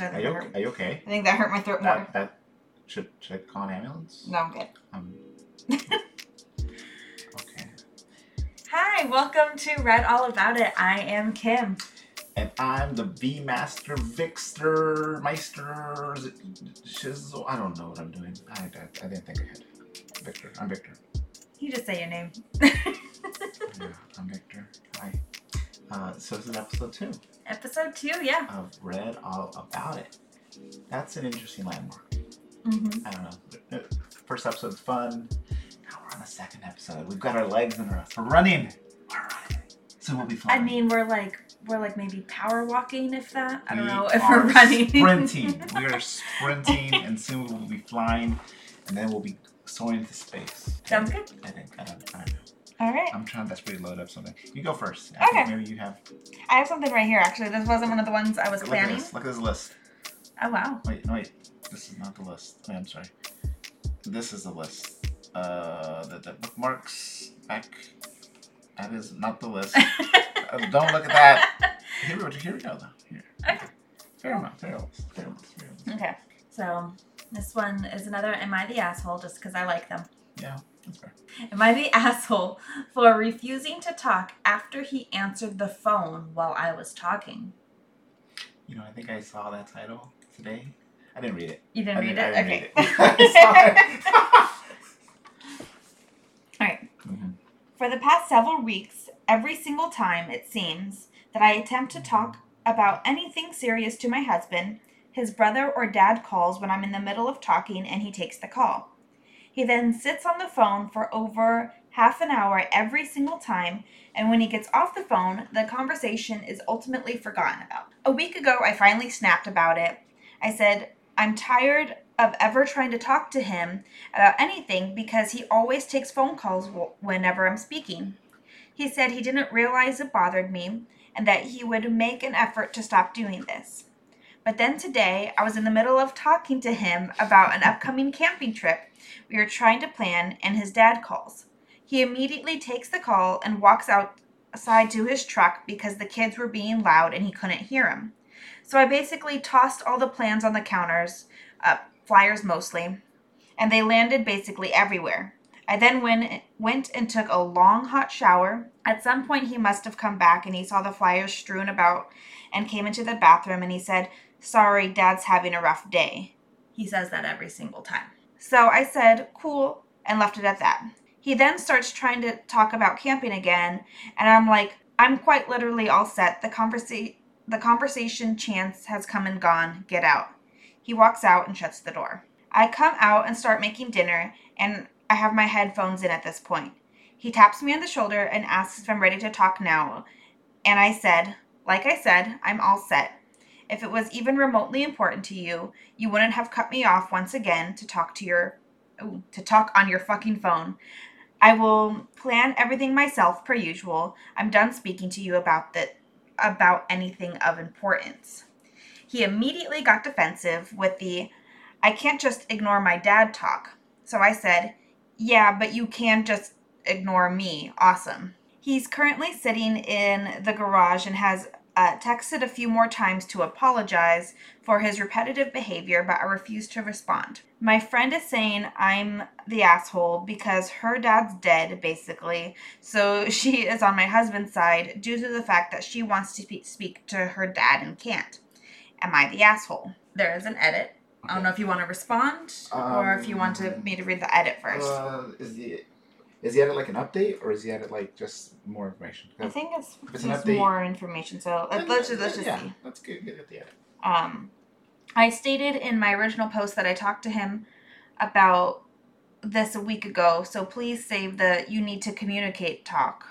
Actually, I Are think, you, that okay? hurt, Are you okay? I think that hurt my throat more. That, that should should I call an ambulance? No, I'm good. Um. okay. Hi, welcome to Read All About It. I am Kim. And I'm the V Master Vixter Meister Shizzle. I don't know what I'm doing. I, I, I didn't think I had. Victor. I'm Victor. You just say your name. Yeah, I'm Victor. Hi. Uh, so this is episode two Episode two, yeah. I've Read All About It. That's an interesting landmark. Mm-hmm. I don't know. First episode's fun. Now we're on the second episode. We've got our legs under us. We're running. We're running. Soon we'll be flying. I mean, we're like we're like maybe power walking, if that. I don't We know if we're running. sprinting. we are sprinting, and soon we will be flying, and then we'll be soaring into space. Sounds good. I think. I don't, I don't know. All right. I'm trying to desperately load up something. You go first. I Okay. Maybe you have. I have something right here. Actually, this wasn't one of the ones I was Look at planning. this. Look at this list. Oh wow. Wait, no, wait. This is not the list. Wait, I'm sorry. This is the list. Uh, the, the bookmarks back. That is not the list. Uh, don't look at that. Here we, here we go, though. Here. Okay. Fair enough. Fair enough. Fair enough. Fair enough. okay. So this one is another "Am I the asshole?" Just because I like them. Yeah, that's fair. Am I the asshole for refusing to talk after he answered the phone while I was talking? You know, I think I saw that title today. I didn't read it. You didn't I read didn't- it? I didn't okay. read it. All right. Mhm. For the past several weeks, every single time it seems that I attempt to talk about anything serious to my husband, his brother or dad calls when I'm in the middle of talking and he takes the call. He then sits on the phone for over half an hour every single time, and when he gets off the phone, the conversation is ultimately forgotten about. A week ago, I finally snapped about it. I said, I'm tired of ever trying to talk to him about anything because he always takes phone calls wh- whenever I'm speaking. He said he didn't realize it bothered me and that he would make an effort to stop doing this. But then today, I was in the middle of talking to him about an upcoming camping trip we were trying to plan, and his dad calls. He immediately takes the call and walks outside to his truck because the kids were being loud and he couldn't hear him. So I basically tossed all the plans on the counters, uh, flyers mostly, and they landed basically everywhere. I then went went and took a long hot shower. At some point he must have come back and he saw the flyers strewn about and came into the bathroom and he said, "Sorry, dad's having a rough day." He says that every single time. So I said, "Cool," and left it at that. He then starts trying to talk about camping again, and I'm like, "I'm quite literally all set. The conversa- the conversation chance has come and gone. Get out." He walks out and shuts the door. I come out and start making dinner, and I have my headphones in at this point. He taps me on the shoulder and asks if I'm ready to talk now. And I said, like I said, I'm all set. If it was even remotely important to you, you wouldn't have cut me off once again to talk to your to talk on your fucking phone. I will plan everything myself per usual. I'm done speaking to you about that about anything of importance. He immediately got defensive with the I can't just ignore my dad talk. So I said, Yeah, but you can just ignore me. Awesome. He's currently sitting in the garage and has uh, texted a few more times to apologize for his repetitive behavior, but I refused to respond. My friend is saying I'm the asshole because her dad's dead, basically, so she is on my husband's side due to the fact that she wants to speak, speak to her dad and can't. Am I the asshole? There is an edit. I don't know if you want to respond or if you want to Um, me to read the edit first. Uh, is the is he at it like an update or is he at it like just more information? I think it's, it's just more information. So let, let's just let's just yeah, see. Let's get, get at the edit. Um, I stated in my original post that I talked to him about this a week ago. So please save the "you need to communicate" talk.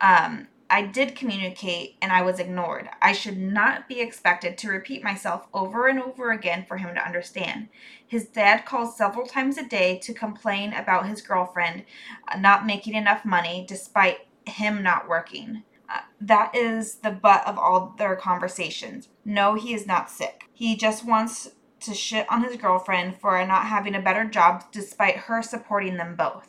Um, I did communicate and I was ignored. I should not be expected to repeat myself over and over again for him to understand. His dad calls several times a day to complain about his girlfriend uh, not making enough money despite him not working. Uh, that is the butt of all their conversations. No, he is not sick. He just wants to shit on his girlfriend for not having a better job despite her supporting them both.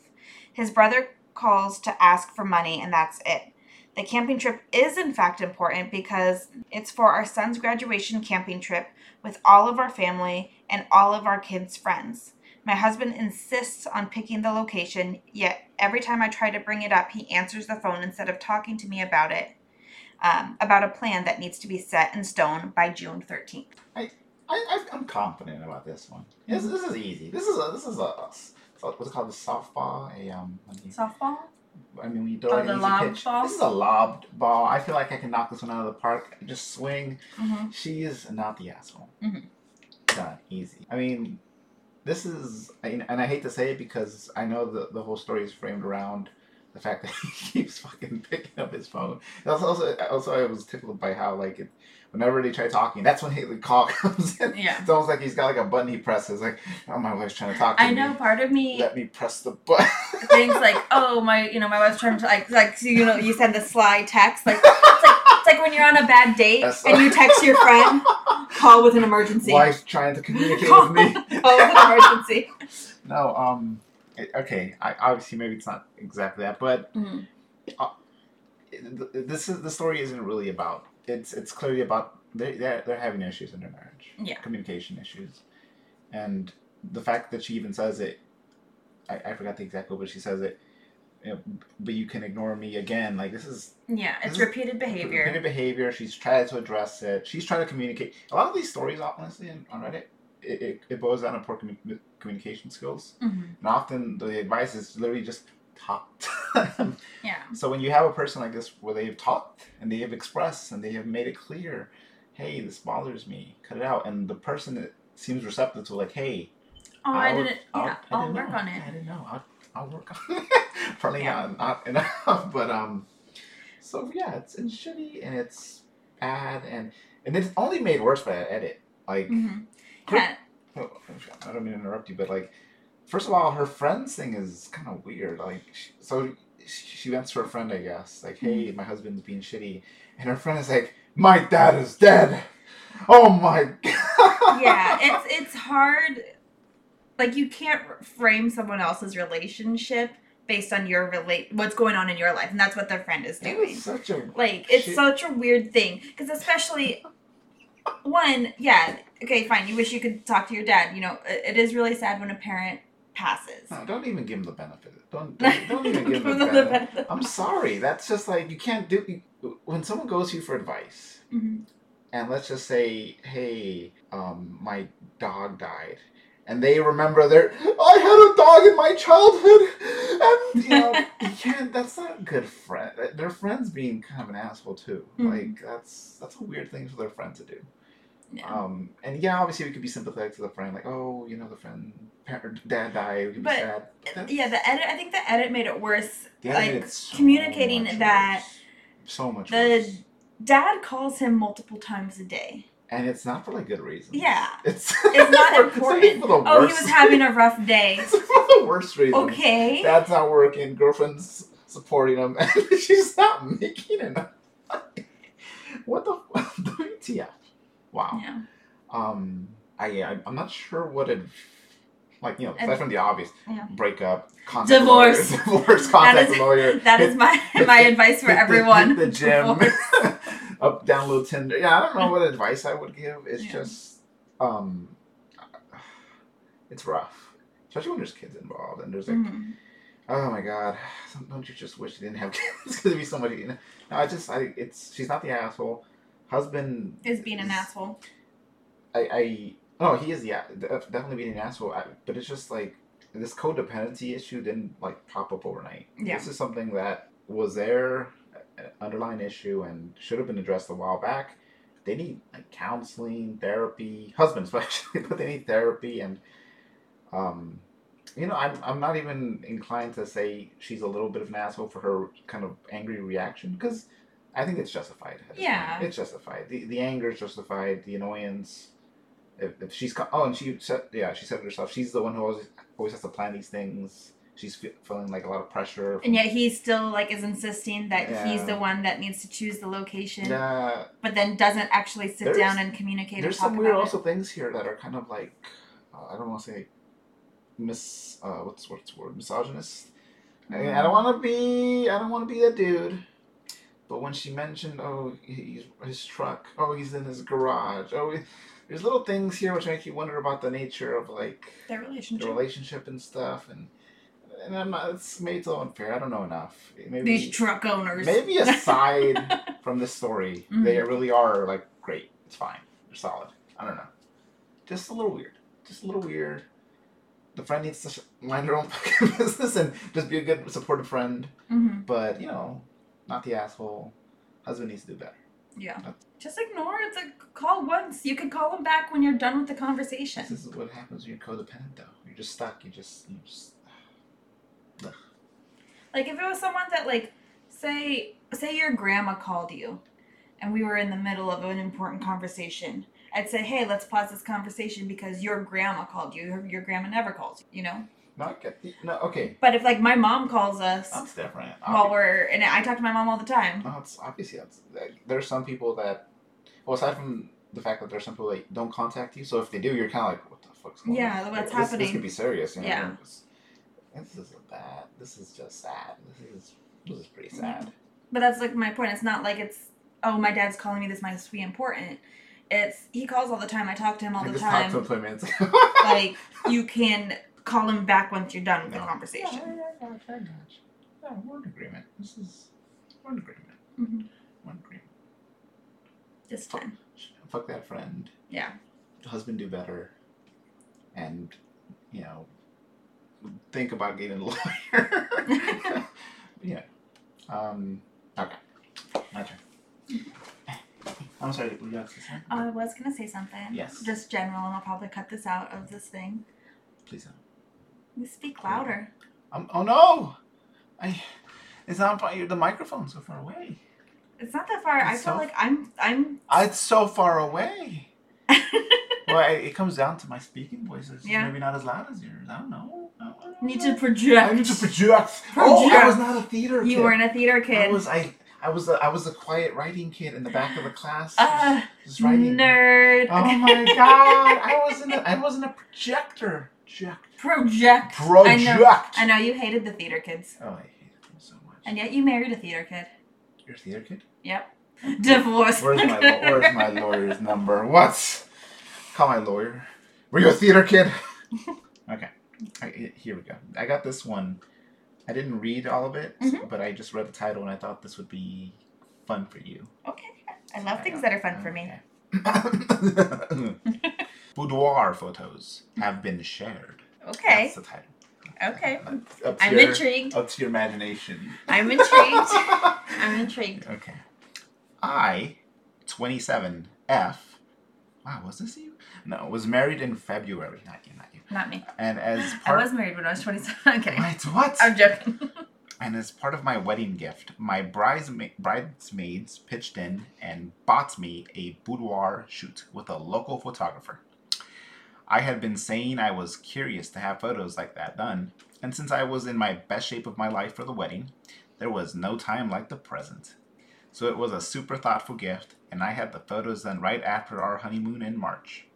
His brother calls to ask for money, and that's it. The camping trip is, in fact, important because it's for our son's graduation camping trip with all of our family and all of our kids' friends. My husband insists on picking the location, yet every time I try to bring it up, he answers the phone instead of talking to me about it, um, about a plan that needs to be set in stone by June 13th. I, I I'm confident about this one. This, this is easy. This is a this is a what's it called the softball a um. Softball? I mean, when you throw Oh, an the easy pitch. ball? This is a lobbed ball. I feel like I can knock this one out of the park. Just swing. Mm-hmm. She is not the asshole. Mhm. Done. Easy. I mean, this is, and I hate to say it because I know the the whole story is framed around the fact that he keeps fucking picking up his phone. Also, also, also I was tickled by how like it, whenever they try talking, that's when he, the call comes in. Yeah. It's almost like he's got like a button he presses. Like, oh, my wife's trying to talk to I me. know part of me Let me press the button. things like, oh my, you know, my wife's trying to like, like so, you know, you send the sly text, like it's like it's like when you're on a bad date That's- and you text your friend, call with an emergency. Wife trying to communicate with me. call with an emergency. No, um, okay. I obviously maybe it's not exactly that, but Mhm. it- this is the story isn't really about. It's it's clearly about they they're, they're having issues in their marriage. Yeah. Communication issues, and the fact that she even says it, I, I forgot the exact quote, but she says it. You know, but you can ignore me again. Like this is Yeah, it's is- repeated behavior. repeated behavior. She's tried to address it. She's trying to communicate. A lot of these stories, honestly, on on Reddit, it, it, boils down to poor commu- communication skills. hmm And often the advice is literally just talk. Yeah. So when you have a person like this where they've talked and they have expressed and they have made it clear, hey, this bothers me, cut it out. And the person that seems receptive to like, hey, Oh, I I'll- didn't. I'll- Yeah, I I'll work know. on it. I didn't know. I'll, I'll work on it. Probably Yeah. not, not enough, but um, so yeah, it's it's shitty and it's bad and and it's only made worse by that edit. Like, hmm Oh, I don't mean to interrupt you, but like, first of all, her friends thing is kind of weird. Like, sh so she she went to her friend, I guess, like, hey, hmm. my husband's being shitty, and her friend is like, my dad is dead. Oh my god. yeah, it's it's hard. Like you can't frame someone else's relationship based on your relate what's going on in your life, and that's what their friend is doing. such a Like it's Shit. such a weird thing because especially one, yeah, okay, fine. You wish you could talk to your dad. You know, it, is really sad when a parent passes. No, don't even give him the benefit. Don't don't, don't even give him the benefit. benefit. I'm sorry. That's just like you can't do. You, when someone goes to you for advice, Mhm. and let's just say, hey, um, my dog died, and they remember their, I had a dog in my childhood, and you know, you can't. That's not a good friend. Their friends being kind of an asshole too. Mhm. Like that's that's a weird thing for their friend to do. Yeah. Um, and yeah, obviously we could be sympathetic to the friend, like, oh, you know, the friend, parent, dad died, we could be But, sad. But yeah, the edit. I think the edit made it worse. the like so communicating much that worse. so much the worse. dad calls him multiple times a day. and it's not for like good reasons. Yeah. it's It's not for- important. For the Oh, he was having a rough day. it's for the worst reason. Okay. Dad's not working. Girlfriend's supporting him, and she's not making enough. What the WTF? Wow. Yeah. Um, I, I I'm not sure what it. Like you know, aside from the obvious, Yeah. breakup, contact Divorce. lawyer, divorce, contact is- a lawyer. That is my my advice for hit everyone. the gym, up, download Tinder. Yeah, I don't know what advice I would give. It's Yeah. just, um, it's rough, especially when there's kids involved and there's like, Mhm. oh my god, don't you just wish you didn't have kids? Because it'd be so much. You know, no, I just, I, it's she's not the asshole. Husband Is being an asshole. I, I, oh, he is, yeah, definitely being an asshole. I, but it's just like this codependency issue didn't like pop up overnight. Yeah. This is something that was there, an underlying issue, and should have been addressed a while back. They need like counseling, therapy, husbands especially, but they need therapy and, um, you know, I'm I'm not even inclined to say she's a little bit of an asshole for her kind of angry reaction because I think it's justified. Yeah. point. it's justified. The the anger is justified. The annoyance. If, if she's co- oh, and she said yeah, she said it herself. She's the one who always always has to plan these things. She's fe- feeling like a lot of pressure. And yet he still like is insisting that he's the one that needs to choose the location, Yeah, but then doesn't actually sit There's- down and communicate there's and some weird also things here that are kind of like uh, I don't want to say mis uh what's what's the word misogynist. I, I don't want to be I don't want to be that dude, But when she mentioned, oh, he's his truck, oh, he's in his garage, oh, he, there's little things here which make you wonder about the nature of like Their the relationship. relationship and stuff, and and I'm not, it's made so unfair. I don't know enough. Maybe These truck owners. maybe aside from this story, Mhm. they really are like great. It's fine. They're solid. I don't know. Just a little weird. Just a little weird. The friend needs to mind her own fucking business and just be a good supportive friend. hmm But you know, not the asshole. Husband needs to do better. Yeah. Just ignore it. It's like call once. You can call him back when you're done with the conversation. This is what happens when you're codependent, though. You're just stuck. You just, you just. Like if it was someone that like say say your grandma called you and we were in the middle of an important conversation. I'd say, "Hey, let's pause this conversation because your grandma called you. Your, your grandma never calls you, you know?" Not get the, no. Okay, But if like my mom calls us that's different. while we're and I talk to my mom all the time. No, it's obviously that's, there's some people that, well, aside from the fact that there's some people that don't contact you, so if they do, you're kind of like, what the fuck's going Yeah, on? Yeah, what's this, happening? This could be serious. You know? Yeah. This, this is bad. This is just sad. This is this is pretty sad. But that's like my point. It's not like it's oh my dad's calling me. This must be important. It's he calls all the time. I talk to him all I the just talked to him time. Like you can call him back once you're done with No. the conversation. yeah, yeah, I got you. Yeah, we're in agreement. This is we're in agreement. hmm We're in agreement. This time. Fuck that friend. Yeah. husband do better and you know think about getting a lawyer yeah um okay my turn i'm sorry were you going to say something? I was gonna say something. Yes. Just general, and I'll probably cut this out of this thing. please don't You speak louder. um, oh no i it's not by the microphone's so far away It's not that far. I It's feel so- like I'm. I'm. Ah, it's so far away well I, it comes down to my speaking voice it's Yeah. maybe not as loud as yours i don't know I don't need to project. I need to project. Oh, I was not a theater kid. You weren't a theater kid. I was I I was a, I was a quiet writing kid in the back of the class. Ah, just writing. nerd. Oh my god! I wasn't a, I wasn't a projector. Project. Project. Project. I know. I know you hated the theater kids, Oh, I hate them so much. and yet you married a theater kid. You're a theater kid. Yep. Divorce. Where's my Where's my lawyer's number? What? Call my lawyer. Were you a theater kid? okay. I, here we go. I got this one. I didn't read all of it, Mhm. but I just read the title and I thought this would be fun for you. Okay. I love things that are fun for me. Boudoir photos have been shared. Okay. That's the title. Okay. Up I'm your- intrigued. Up to your imagination. I'm intrigued. I'm intrigued. Okay. I, 27F, wow, was this you? No, was married in February. Not you, not you. Not me. And as part... I was married when I was 27. I'm kidding. Wait, what? I'm joking. And as part of my wedding gift, my bridesma- bridesmaids pitched in and bought me a boudoir shoot with a local photographer. I had been saying I was curious to have photos like that done, and since I was in my best shape of my life for the wedding, there was no time like the present. So it was a super thoughtful gift, and I had the photos done right after our honeymoon in March.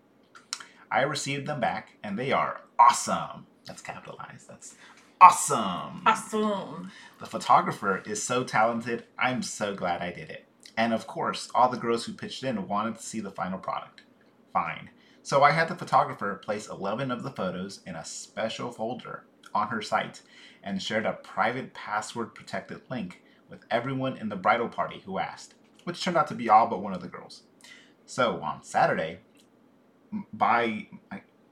I received them back, and they are awesome. That's capitalized. That's awesome. Awesome. The photographer is so talented, I'm so glad I did it. And of course, all the girls who pitched in wanted to see the final product. Fine. So I had the photographer place 11 of the photos in a special folder on her site and shared a private password protected link with everyone in the bridal party who asked, which turned out to be all but one of the girls. So on Saturday, by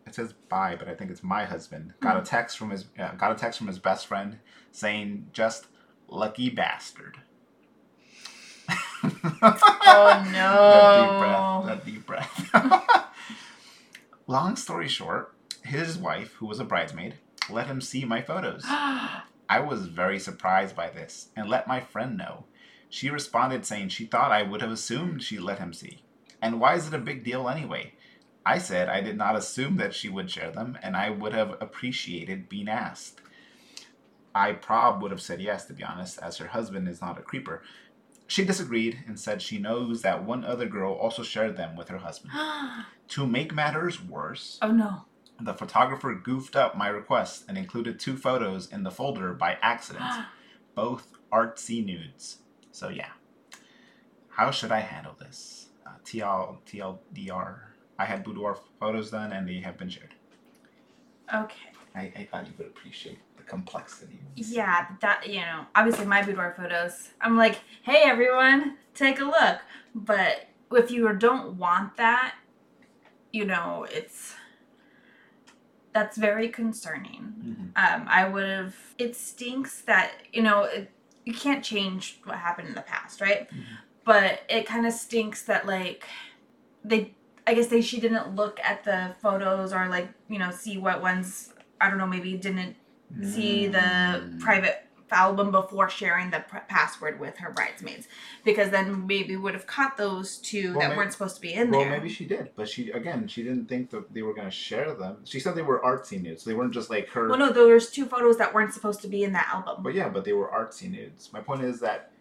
it says by, but I think it's my husband got a text from his uh, got a text from his best friend saying just lucky bastard. Oh no. That deep breath. That deep breath. Long story short, his wife, who was a bridesmaid, let him see my photos. I was very surprised by this and let my friend know. She responded saying she thought I would have assumed she let him see. And why is it a big deal anyway? I said I did not assume that she would share them and I would have appreciated being asked. I prob would have said yes, to be honest, as her husband is not a creeper. She disagreed and said she knows that one other girl also shared them with her husband. To make matters worse, oh no. the photographer goofed up my request and included two photos in the folder by accident, both artsy nudes. So yeah, how should I handle this? Uh, TL TLDR. I had boudoir photos done, and they have been shared. Okay. I, I thought you would appreciate the complexity. Yeah, that you know, obviously my boudoir photos. I'm like, hey everyone, take a look. But if you don't want that, you know, it's that's very concerning. Mm-hmm. Um, I would have. It stinks that you know it, you can't change what happened in the past, right? Mhm. But it kind of stinks that like they. I guess they she didn't look at the photos or like you know see what ones I don't know maybe didn't see the Mm. private album before sharing the pr- password with her bridesmaids because then maybe would have caught those two Well, that may- weren't supposed to be in Well, there. Well, maybe she did, but she again she didn't think that they were going to share them. She said they were artsy nudes. They weren't just like her. well, no, there was two photos that weren't supposed to be in that album. But yeah, but they were artsy nudes. My point is that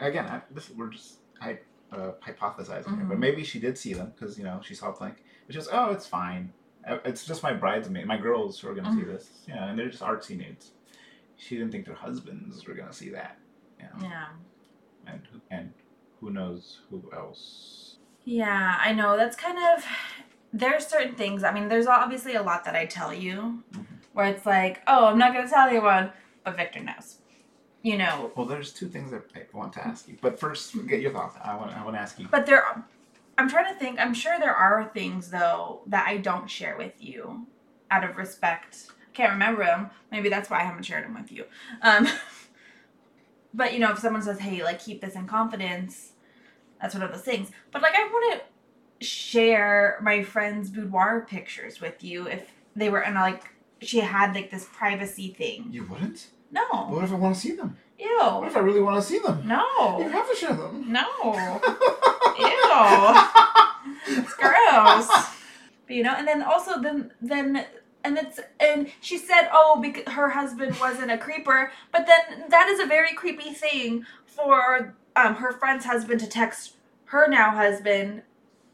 again, I, this we're just hy- uh, hypothesizing here, but Mhm. maybe she did see them because you know she saw blank. It's just oh, it's fine. Uh, It's just my bridesmaid, my girls who are gonna see Mhm. this. Yeah, and they're just artsy nudes. She didn't think their husbands were gonna see that. You know, yeah. and who- and who knows who else. Yeah, I know. That's kind of there are certain things. I mean, there's obviously a lot that I tell you Mhm. where it's like, oh, I'm not gonna tell anyone, but Victor knows. You know, Well, there's two things that I want to ask you, but first, get your thoughts. I want I want to ask you. but there. are- I'm trying to think. I'm sure there are things though that I don't share with you, out of respect. Can't remember them. Maybe that's why I haven't shared them with you. Um, but you know, if someone says, "Hey, like keep this in confidence," that's one of those things. But like, I wouldn't share my friend's boudoir pictures with you if they were in like she had like this privacy thing. You wouldn't? No. What if I want to see them? Ew. What if I really want to see them? No. You have to share them. No. Ew. It's gross. But, you know, and then also then then and it's and she said, oh, because her husband wasn't a creeper, but then that is a very creepy thing for um her friend's husband to text her now husband,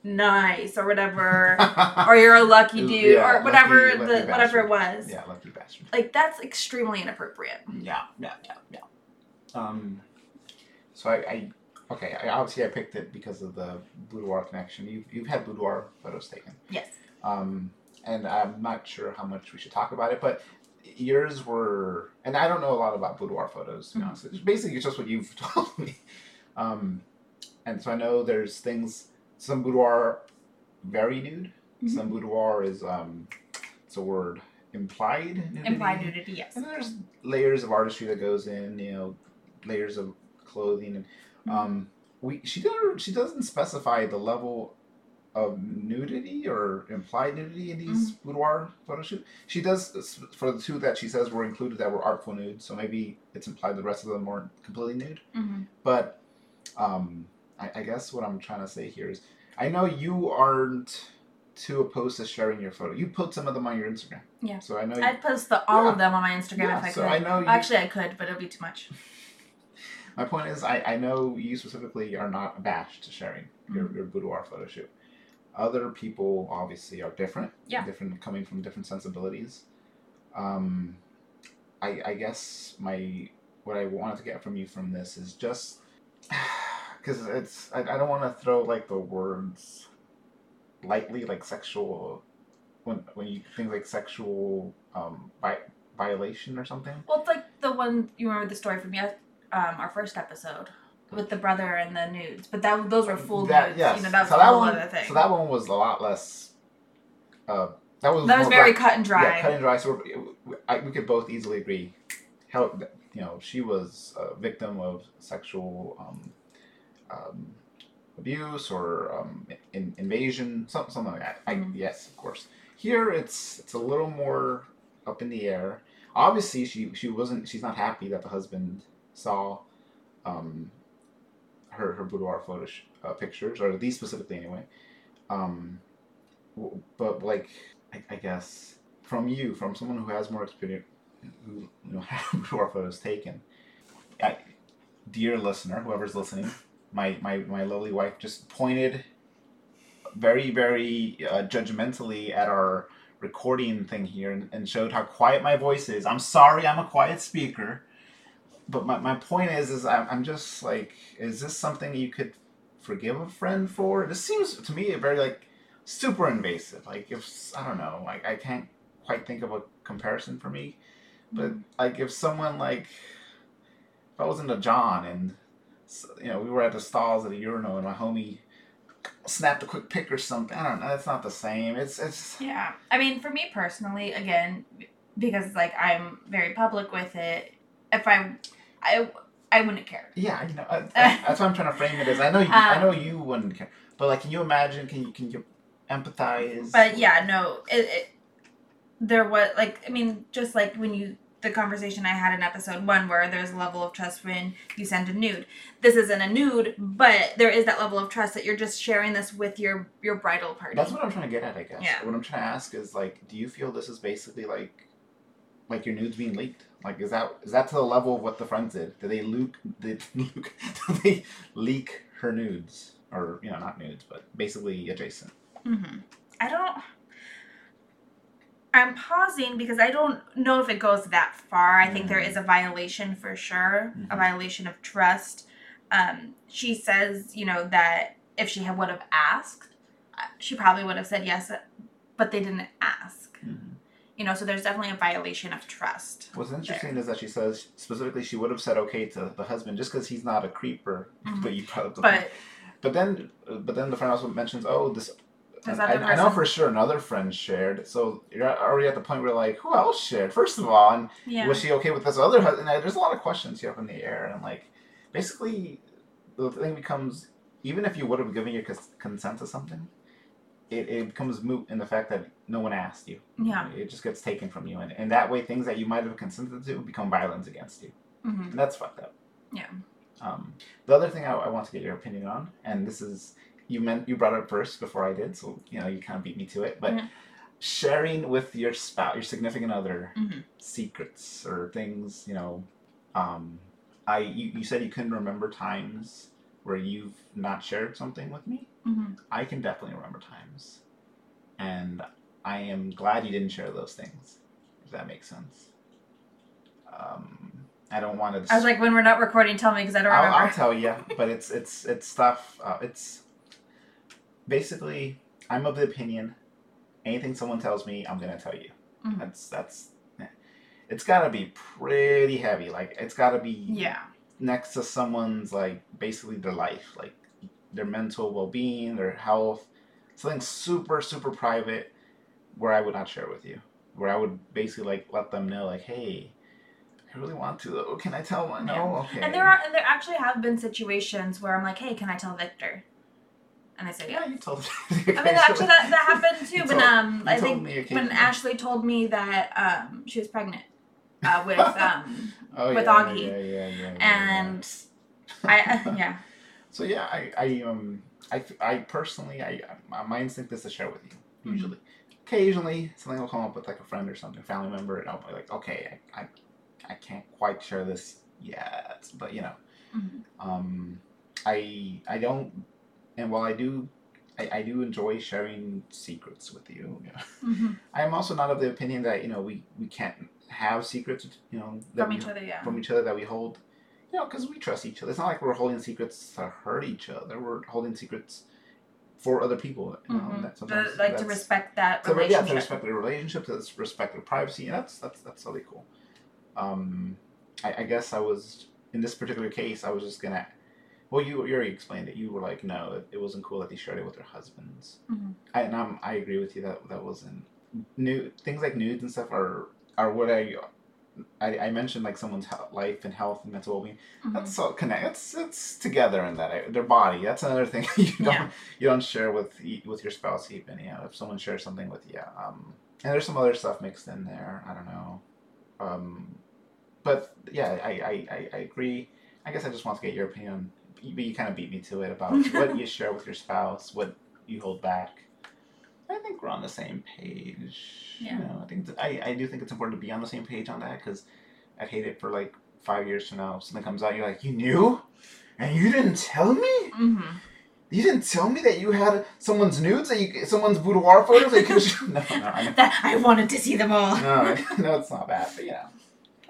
nice or whatever, or you're a lucky dude Yeah, or whatever lucky- lucky the whatever it was. yeah, lucky bastard. Like that's extremely inappropriate. Yeah, yeah, yeah, yeah. Um, so I, I okay, I, obviously I picked it because of the boudoir connection. You've you've had boudoir photos taken. Yes. Um, and I'm not sure how much we should talk about it, but yours were, and I don't know a lot about boudoir photos. To be honest, it's basically just what you've told me. Um, and so I know there's things. Some boudoir very nude. Mhm. Some boudoir is um, it's a word implied nudity. Implied nudity, yes. And there's layers of artistry that goes in, you know, layers of clothing, and Mm-hmm. um, we she doesn't she doesn't specify the level of nudity or implied nudity in these Mm-hmm. boudoir photo shoot. She does for the two that she says were included that were artful nude, so maybe it's implied the rest of them weren't completely nude. hmm But um, I, I guess what I'm trying to say here is, I know you aren't too opposed to sharing your photo. You put some of them on your Instagram. Yeah. So I know. You, I'd post the, all Yeah. of them on my Instagram yeah, if I so could. I know you, Actually, I could, but it would be too much. My point is, I, I know you specifically are not abashed to sharing your, Mm-hmm. your boudoir photo shoot. Other people obviously are different. Yeah. Different, coming from different sensibilities. Um, I I guess my what I wanted to get from you from this is just because it's I, I don't want to throw like the words lightly like sexual when when you think like sexual um vi- violation or something. Well, it's like the one you remember the story from yes, um, our first episode with the brother and the nudes, but that those were full That- nudes. yes. You know, that was so a that one. So that one was a lot less. Uh, that was That was very black- cut and dry. Yeah, cut and dry. So we're, I, we could both easily agree. How you know she was a victim of sexual um, um, abuse or um, in, invasion, something something like that. I, Mhm. yes, of course. Here it's it's a little more up in the air. Obviously, she she wasn't. She's not happy that the husband saw. Um, her her boudoir photo sh- uh, pictures, or these specifically anyway. Um, w- but like, I, I guess from you, from someone who has more experience, who you know had boudoir photos taken. I, dear listener, whoever's listening, my my my lovely wife just pointed very very uh, judgmentally at our recording thing here and, and showed how quiet my voice is. I'm sorry, I'm a quiet speaker but my, my point is is I'm, I'm just like is this something you could forgive a friend for. This seems to me very like super invasive. Like if I don't know, like I can't quite think of a comparison for me, but like if someone like if I was in a John and you know we were at the stalls at a urinal and my homie snapped a quick pic or something. I don't know. It's not the same. It's it's Yeah. I mean, for me personally, again, because like I'm very public with it, if I, I, I wouldn't care. yeah. You know I, I- that's why I'm trying to frame it as I know you, I Um, know you wouldn't care, but like can you imagine? Can you can you empathize? But yeah, no, it, it there was like I mean, just like when you the conversation I had in episode one where there's a level of trust when you send a nude. This isn't a nude, but there is that level of trust that you're just sharing this with your your bridal party. That's what I'm trying to get at, I guess. Yeah. What I'm trying to ask is like, do you feel this is basically like, like your nudes being leaked? Like, is that is that to the level of what the friends did? Did they leak? Did, leak, did they leak her nudes, or you know, not nudes, but basically adjacent? Mm-hmm. I don't. I'm pausing because I don't know if it goes that far. I think there Mm. is a violation for sure, a Mhm. violation of trust. Um, she says, you know, that if she had, would have asked, uh, she probably would have said yes, but they didn't ask. Mhm. You know, so there's definitely a violation of trust. What's interesting is that she says specifically she would have said okay to the husband just because he's not a creeper, Mhm. but you brought up the But But then, but then the friend also mentions, oh, this. I, I know for sure another friend shared. So you're already at the point where like, who else shared? First of all, and yeah, was she okay with this other husband? And there's a lot of questions here up in the air, and like, basically, the thing becomes even if you would have given your cons- consent to something, it, it becomes moot in the fact that no one asked you. yeah, It just gets taken from you, and, and that way, things that you might have consented to become violence against you. hmm And that's fucked up. Yeah. Um, the other thing I, I want to get your opinion on, and this is you meant you brought it up first before I did, so you know you kind of beat me to it. But Mhm. sharing with your spouse, your significant other, Mhm. secrets or things, you know, um, I you, you said you couldn't remember times where you've not shared something with me. hmm I can definitely remember times, and I am glad you didn't share those things. If that makes sense. Um, I don't want to. I was like, when we're not recording, tell me because I don't I'll, remember. I'll tell you, but it's it's it's stuff. Uh, it's basically I'm of the opinion anything someone tells me, I'm gonna tell you. Mhm. That's that's. It's got to be pretty heavy. Like it's got to be yeah, next to someone's like basically their life, like their mental well-being, their health, something super super private, where I would not share with you. Where I would basically like let them know, like, hey, I really want to though. Can I tell one? No, okay. and there are and there actually have been situations where I'm like, hey, can I tell Victor? And I said, Yeah, yeah. you told me. I mean, actually, that, that happened too. But um, I think when. Ashley told me that um she was pregnant uh, with um oh, with yeah, Augie. Yeah, yeah, yeah, yeah, yeah. and I uh, yeah So yeah, I, I um I, I personally I my instinct is to share with you Mhm. usually. Occasionally something will come up with like a friend or something, family member, and I'll be like, okay, I I, I can't quite share this yet, but you know, Mhm. um, I I don't, and while I do. I, I do enjoy sharing secrets with you. Mhm. I am also not of the opinion that you know we, we can't have secrets. You know from we each other yeah from each other that we hold, you know, because we trust each other. It's not like we're holding secrets to hurt each other. We're holding secrets for other people. You know, Mhm. that sometimes like to respect that to, yeah, relationship. to respect the relationship, to respect the privacy, and that's that's that's really cool. Um, I, I guess I was in this particular case. I was just gonna. Well, you, you already explained it. You were like, no, it, it wasn't cool that they shared it with their husbands. Mhm. I, and I'm, I agree with you that that wasn't new. Things like nudes and stuff are are what I. I, I mentioned like someone's he- life and health and mental well-being. Mhm. That's all connect. It's it's together in that their body. That's another thing you don't Yeah. you don't share with with your spouse even. You know, if someone shares something with you, um, and there's some other stuff mixed in there. I don't know, um, but yeah, I, I, I, I agree. I guess I just want to get your opinion. But you kind of beat me to it about what you share with your spouse, what you hold back. I think we're on the same page. Yeah. You know, I think I, I do think it's important to be on the same page on that because I'd hate it for like five years from now. Something comes out, you're like, you knew, and you didn't tell me. Mhm. You didn't tell me that you had someone's nudes, that you someone's boudoir photos. That you could no, no, I know. That I wanted to see them all. no, I- no, it's not bad, but you know,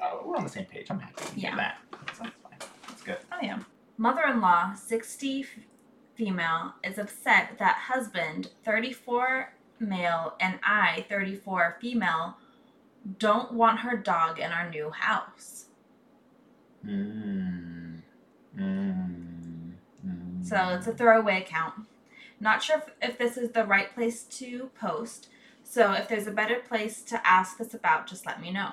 uh, we're on the same page. I'm happy. Yeah. that. So that's fine. That's good. Oh yeah. Mother-in-law, 60 female, is upset that husband, 34 male, and I, 34 female, don't want her dog in our new house. Mm. Mm. Mm. So it's a throwaway account. Not sure if, if this is the right place to post. So if there's a better place to ask this about, just let me know.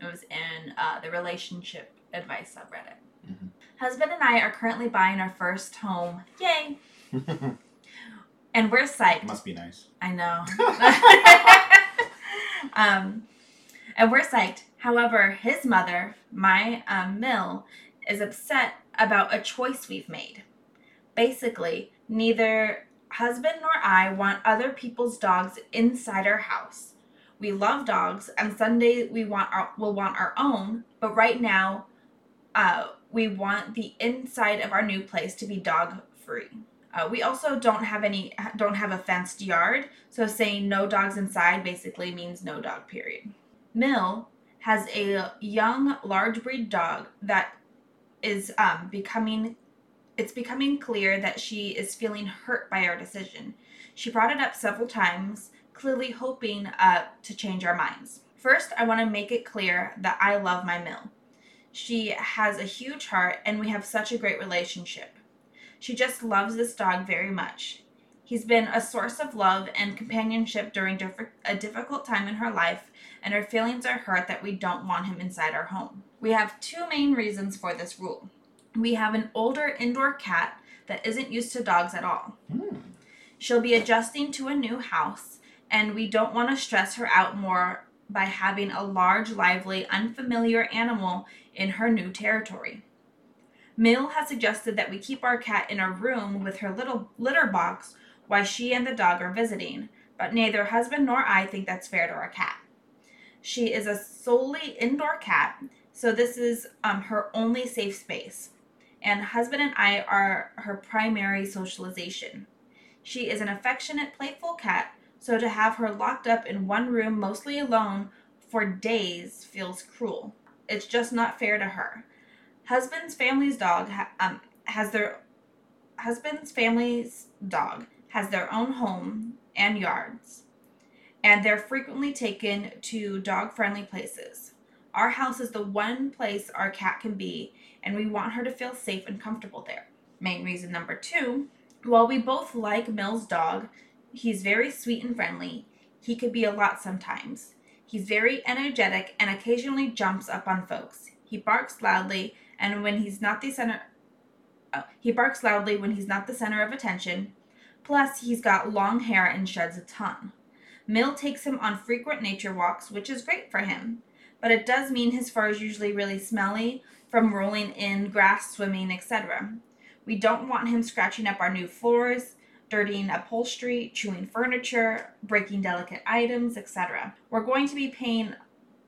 It was in uh, the relationship advice subreddit. Mhm. Husband and I are currently buying our first home. Yay! And we're psyched. Must be nice. I know. um, and we're psyched. However, his mother, my um, Mill, is upset about a choice we've made. Basically, neither husband nor I want other people's dogs inside our house. We love dogs, and someday we want our will want our own. But right now, uh, we want the inside of our new place to be dog free. Uh, we also don't have any don't have a fenced yard, so saying no dogs inside basically means no dog. Period. Mill has a young large breed dog that is um, becoming. It's becoming clear that she is feeling hurt by our decision. She brought it up several times, clearly hoping uh, to change our minds. First, I want to make it clear that I love my Mill. She has a huge heart, and we have such a great relationship. She just loves this dog very much. He's been a source of love and companionship during diff- a difficult time in her life, and her feelings are hurt that we don't want him inside our home. We have two main reasons for this rule. We have an older indoor cat that isn't used to dogs at all. Hmm. She'll be adjusting to a new house, and we don't want to stress her out more by having a large, lively, unfamiliar animal in her new territory. Mill has suggested that we keep our cat in a room with her little litter box while she and the dog are visiting, but neither husband nor I think that's fair to our cat. She is a solely indoor cat, so this is um, her only safe space, and husband and I are her primary socialization. She is an affectionate, playful cat, so to have her locked up in one room, mostly alone, for days feels cruel. It's just not fair to her. Husband's family's dog ha- um, has their husband's family's dog has their own home and yards, and they're frequently taken to dog-friendly places. Our house is the one place our cat can be, and we want her to feel safe and comfortable there. Main reason number two while we both like Mill's dog, he's very sweet and friendly. He could be a lot sometimes. He's very energetic and occasionally jumps up on folks. He barks loudly, and when he's not the center, oh, he barks loudly when he's not the center of attention. Plus, he's got long hair and sheds a ton. Mill takes him on frequent nature walks, which is great for him, but it does mean his fur is usually really smelly from rolling in grass, swimming, etc. We don't want him scratching up our new floors, dirtying upholstery, chewing furniture, breaking delicate items, etc. We're going to be paying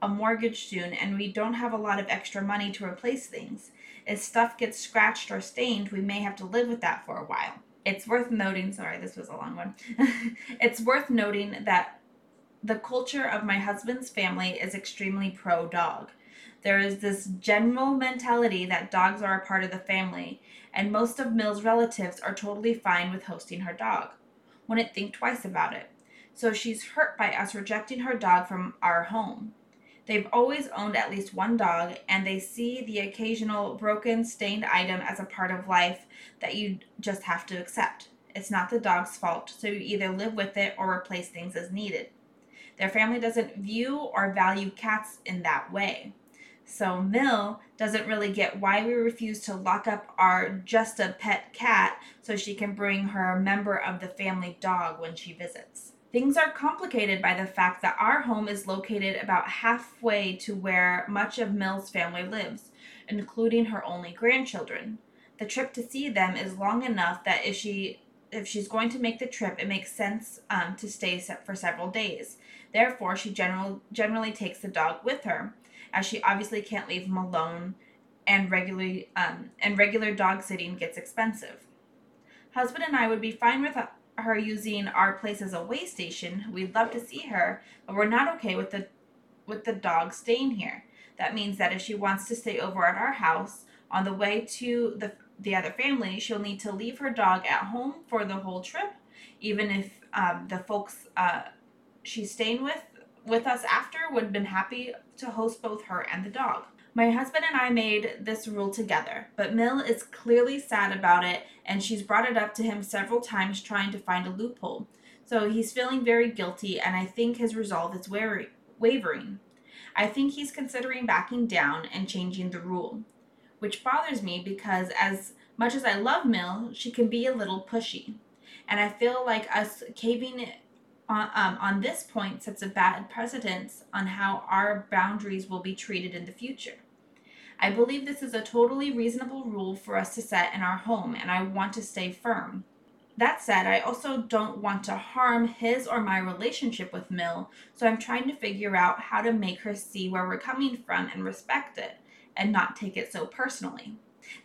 a mortgage soon and we don't have a lot of extra money to replace things. If stuff gets scratched or stained, we may have to live with that for a while. It's worth noting, sorry, this was a long one. it's worth noting that the culture of my husband's family is extremely pro dog. There is this general mentality that dogs are a part of the family, and most of Mill's relatives are totally fine with hosting her dog. Wouldn't think twice about it. So she's hurt by us rejecting her dog from our home. They've always owned at least one dog, and they see the occasional broken, stained item as a part of life that you just have to accept. It's not the dog's fault, so you either live with it or replace things as needed. Their family doesn't view or value cats in that way. So Mill doesn't really get why we refuse to lock up our just a pet cat so she can bring her member of the family dog when she visits. Things are complicated by the fact that our home is located about halfway to where much of Mill's family lives, including her only grandchildren. The trip to see them is long enough that if she if she's going to make the trip, it makes sense um, to stay for several days. Therefore, she general, generally takes the dog with her, as she obviously can't leave him alone, and regularly um, and regular dog sitting gets expensive. Husband and I would be fine with her using our place as a way station. We'd love to see her, but we're not okay with the with the dog staying here. That means that if she wants to stay over at our house on the way to the the other family, she'll need to leave her dog at home for the whole trip, even if um, the folks uh, she's staying with with us after would have been happy to host both her and the dog. My husband and I made this rule together, but Mill is clearly sad about it and she's brought it up to him several times trying to find a loophole. So he's feeling very guilty and I think his resolve is wary- wavering. I think he's considering backing down and changing the rule, which bothers me because as much as I love Mill, she can be a little pushy. And I feel like us caving on, um, on this point sets a bad precedence on how our boundaries will be treated in the future. I believe this is a totally reasonable rule for us to set in our home, and I want to stay firm. That said, I also don't want to harm his or my relationship with Mill, so I'm trying to figure out how to make her see where we're coming from and respect it, and not take it so personally.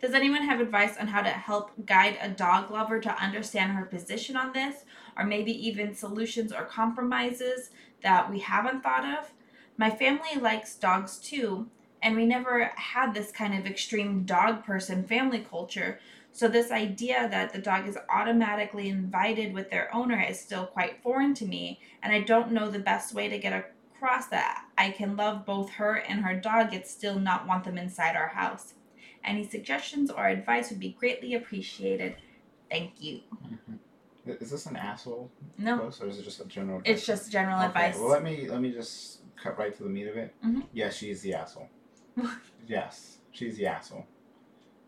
Does anyone have advice on how to help guide a dog lover to understand her position on this, or maybe even solutions or compromises that we haven't thought of? My family likes dogs too, and we never had this kind of extreme dog person family culture. So, this idea that the dog is automatically invited with their owner is still quite foreign to me, and I don't know the best way to get across that I can love both her and her dog, yet still not want them inside our house. Any suggestions or advice would be greatly appreciated. Thank you. Mm-hmm. Is this an asshole no. post, or is it just a general? It's just general okay, advice. Well, let me let me just cut right to the meat of it. Mm-hmm. Yes, she's the asshole. yes, she's the asshole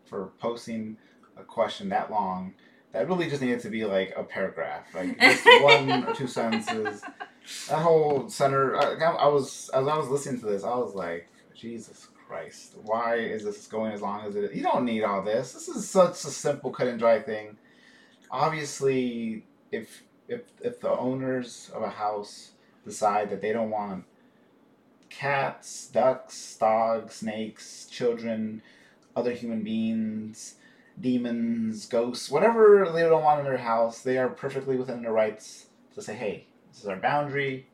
for posting a question that long. That really just needed to be like a paragraph, like just one or two sentences. That whole center. I, I was as I was listening to this, I was like, Jesus Christ, why is this going as long as it is? You don't need all this. This is such a simple cut and dry thing. Obviously, if if if the owners of a house decide that they don't want cats, ducks, dogs, snakes, children, other human beings, demons, ghosts, whatever they don't want in their house, they are perfectly within their rights to say, hey, this is our boundary.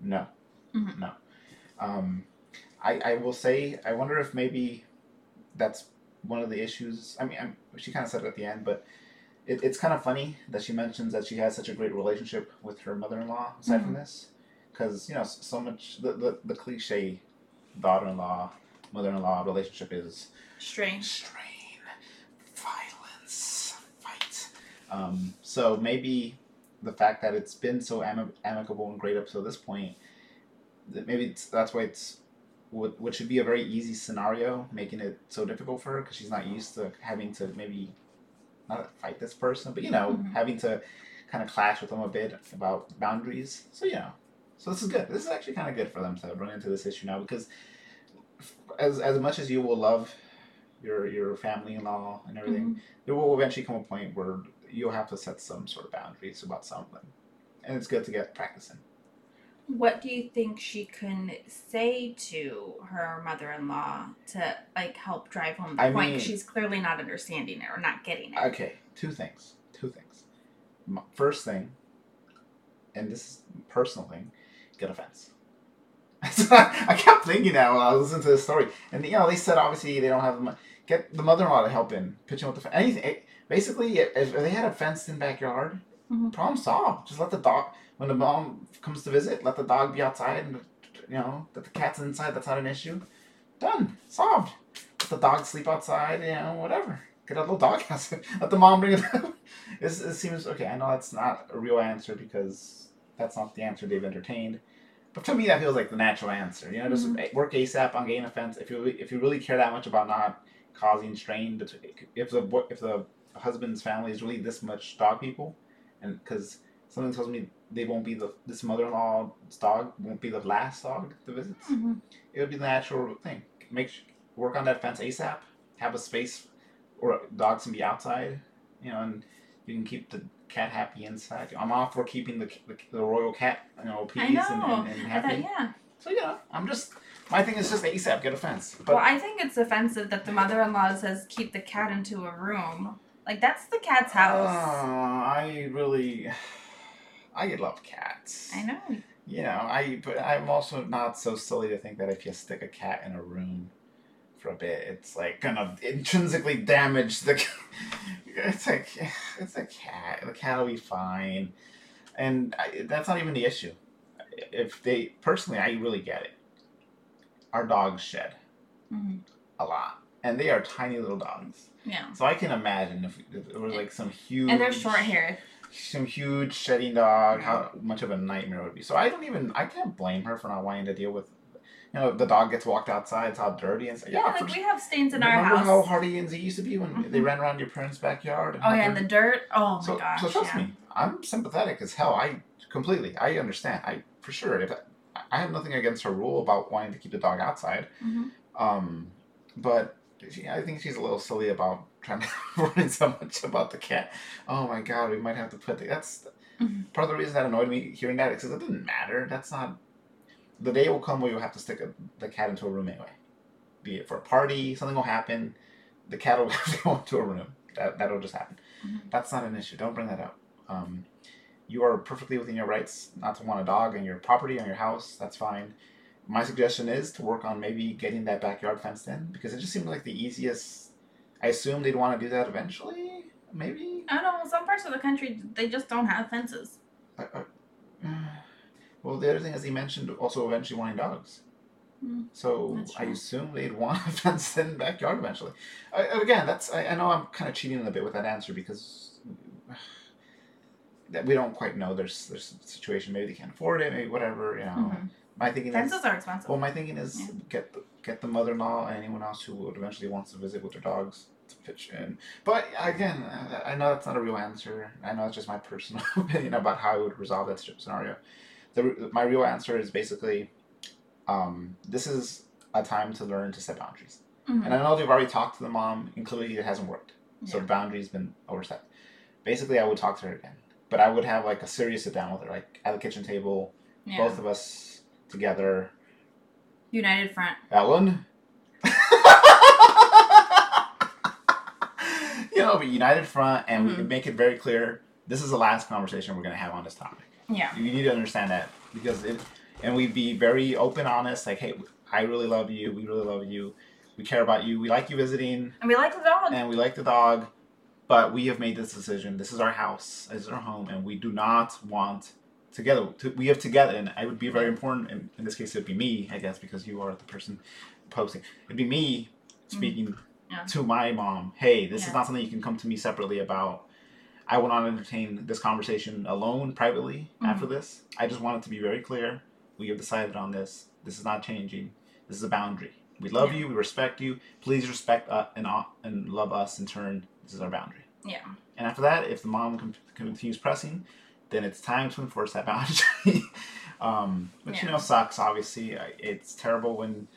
No. Mhm. No. Um, I, I will say, I wonder if maybe that's one of the issues. I mean, I'm, she kind of said it at the end, but it, it's kind of funny that she mentions that she has such a great relationship with her mother-in-law aside from this. Because you know so much the, the, the cliche daughter-in-law mother-in-law relationship is Strange. strain violence fight. Um, so maybe the fact that it's been so ami- amicable and great up to this point that maybe it's, that's why it's what, what should be a very easy scenario making it so difficult for her because she's not used to having to maybe not fight this person but you know Mhm. having to kind of clash with them a bit about boundaries. So you know so this is good. This is actually kind of good for them to run into this issue now because as, as much as you will love your your family-in-law and everything Mhm. there will eventually come a point where you'll have to set some sort of boundaries about something and it's good to get practicing What do you think she can say to her mother-in-law to like help drive home the I point? mean- She's clearly not understanding it or not getting it. Okay, two things. Two things. First thing, and this is a personal thing, get a fence. I kept thinking that while I was listening to this story, and you know they said obviously they don't have the money. Get the mother-in-law to help in, pitching with the fence. Anything. eh, Basically, if, they had a fenced-in backyard, Mhm. problem solved. Just let the dog. When the mom comes to visit, let the dog be outside, and you know that the cat's inside. That's not an issue. Done. Solved. Let the dog sleep outside. You know, whatever. Get a little dog house. Let the mom bring it. It's, it seems okay. I know that's not a real answer because that's not the answer they've entertained. But to me, that feels like the natural answer. You know, just mm-hmm. work ASAP on getting a fence. If you if you really care that much about not causing strain, between, if the if the husband's family is really this much dog people, and because something tells me they won't be the this mother-in-law's dog won't be the last dog that visits Mhm. it would be the natural thing. Make work on that fence ASAP. Have a space where dogs can be outside, you know, and you can keep the cat happy inside. I'm all for keeping the the, the royal cat, you know, peace know. and, and, and I thought, yeah. So yeah, I'm just my thing is just ASAP. Get a fence. But well, I think it's offensive that the mother-in-law says keep the cat into a room. Like that's the cat's uh, house. I really, I love cats. I know. You know, I but I'm also not so silly to think that if you stick a cat in a room for a bit, it's like gonna intrinsically damage the. it's like it's a cat. The cat will be fine, and I, that's not even the issue. If they personally, I really get it. Our dogs shed Mhm. a lot, and they are tiny little dogs. Yeah. So I can imagine if, if it was like some huge And they're short haired. Some huge shedding dog, how much of a nightmare it would be. So I don't even I can't blame her for not wanting to deal with you know, the dog gets walked outside, it's all dirty and stuff. Yeah, Yeah, like we have stains in our house. Remember how Hardy and Z used to be when they Mhm. ran around your parents' backyard? oh yeah, and the dirt. Oh my so, gosh. so trust yeah. me, I'm sympathetic as hell. I completely, I understand. I for sure. If I, I have nothing against her rule about wanting to keep the dog outside. Mhm. Um, but she, I think she's a little silly about trying to worry so much about the cat. Oh my god, we might have to put the, that's Mhm. part of the reason that annoyed me hearing that is because it didn't matter. That's not. The day will come where you'll have to stick a, the cat into a room anyway. Be it for a party, something will happen. The cat will have to go into a room. That that'll just happen. Mhm. That's not an issue. Don't bring that up. Um, you are perfectly within your rights not to want a dog in your property on your house. That's fine. My suggestion is to work on maybe getting that backyard fenced in because it just seemed like the easiest. I assume they'd want to do that eventually. Maybe. I don't know. Some parts of the country they just don't have fences. I, I, well, the other thing is he mentioned also eventually wanting dogs. Mm, So I assume they'd want a fence in the backyard eventually. I, again, that's I, know I'm kind of cheating a bit with that answer because that we don't quite know. There's there's a situation maybe they can't afford it, maybe whatever. You know, Mhm. my thinking is Fences are expensive. well, my thinking is Yeah. get the, get the mother-in-law and anyone else who would eventually wants to visit with their dogs to pitch in. But again, I I know that's not a real answer. I know it's just my personal opinion about how I would resolve that scenario. The, my real answer is basically, um, this is a time to learn to set boundaries. Mhm. And I know they've already talked to the mom, and clearly it hasn't worked. So Yeah. the boundary's been overstepped. Basically, I would talk to her again, but I would have like a serious sit down with her, like at the kitchen table, yeah. both of us together. United Front. Ellen. but united front, and we Mhm. can make it very clear. This is the last conversation we're gonna have on this topic. Yeah. You need to understand that because it, and we'd be very open, honest. Like, hey, I really love you. We really love you. We care about you. We like you visiting, And we like the dog. and we like the dog. But we have made this decision. This is our house. This is our home, and we do not want together. To, we have together, and it would be very important. In, in this case, it would be me, I guess, because you are the person posting. It'd be me speaking Mm-hmm. Yeah. to my mom. Hey, this is not something you can come to me separately about. I will not entertain this conversation alone, privately, Mm-hmm. after this. I just want it to be very clear. We have decided on this. This is not changing. This is a boundary. We love Yeah. you. We respect you. Please respect us and, uh, and love us in turn. This is our boundary. Yeah. And after that, if the mom con- continues pressing, then it's time to enforce that boundary. um, which you Yeah. know sucks. Obviously, it's terrible when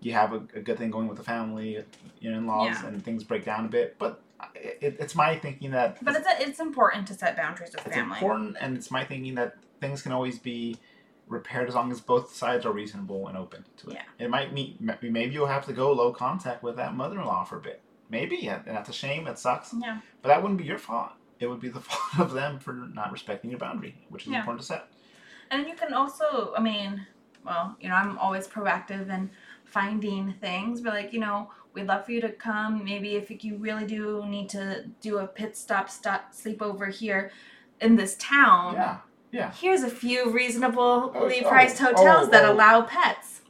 you have a, a good thing going with the family, your in-laws, Yeah. and things break down a bit. But it, it's my thinking that But it's it's important to set boundaries with it's family. important, and it's my thinking that things can always be repaired as long as both sides are reasonable and open to it. Yeah. It might mean maybe you'll have to go low contact with that mother-in-law for a bit. Maybe, and that's a shame. It sucks. Yeah. But that wouldn't be your fault. It would be the fault of them for not respecting your boundary, which is Yeah. important to set. And you can also, I mean, well, you know, I'm always proactive in finding things, We're like, you know, we'd love for you to come. Maybe if you really do need to do a pit stop, stop, sleep over here in this town. Yeah. Yeah. Here's a few reasonably Oh, priced oh, hotels that oh. allow pets.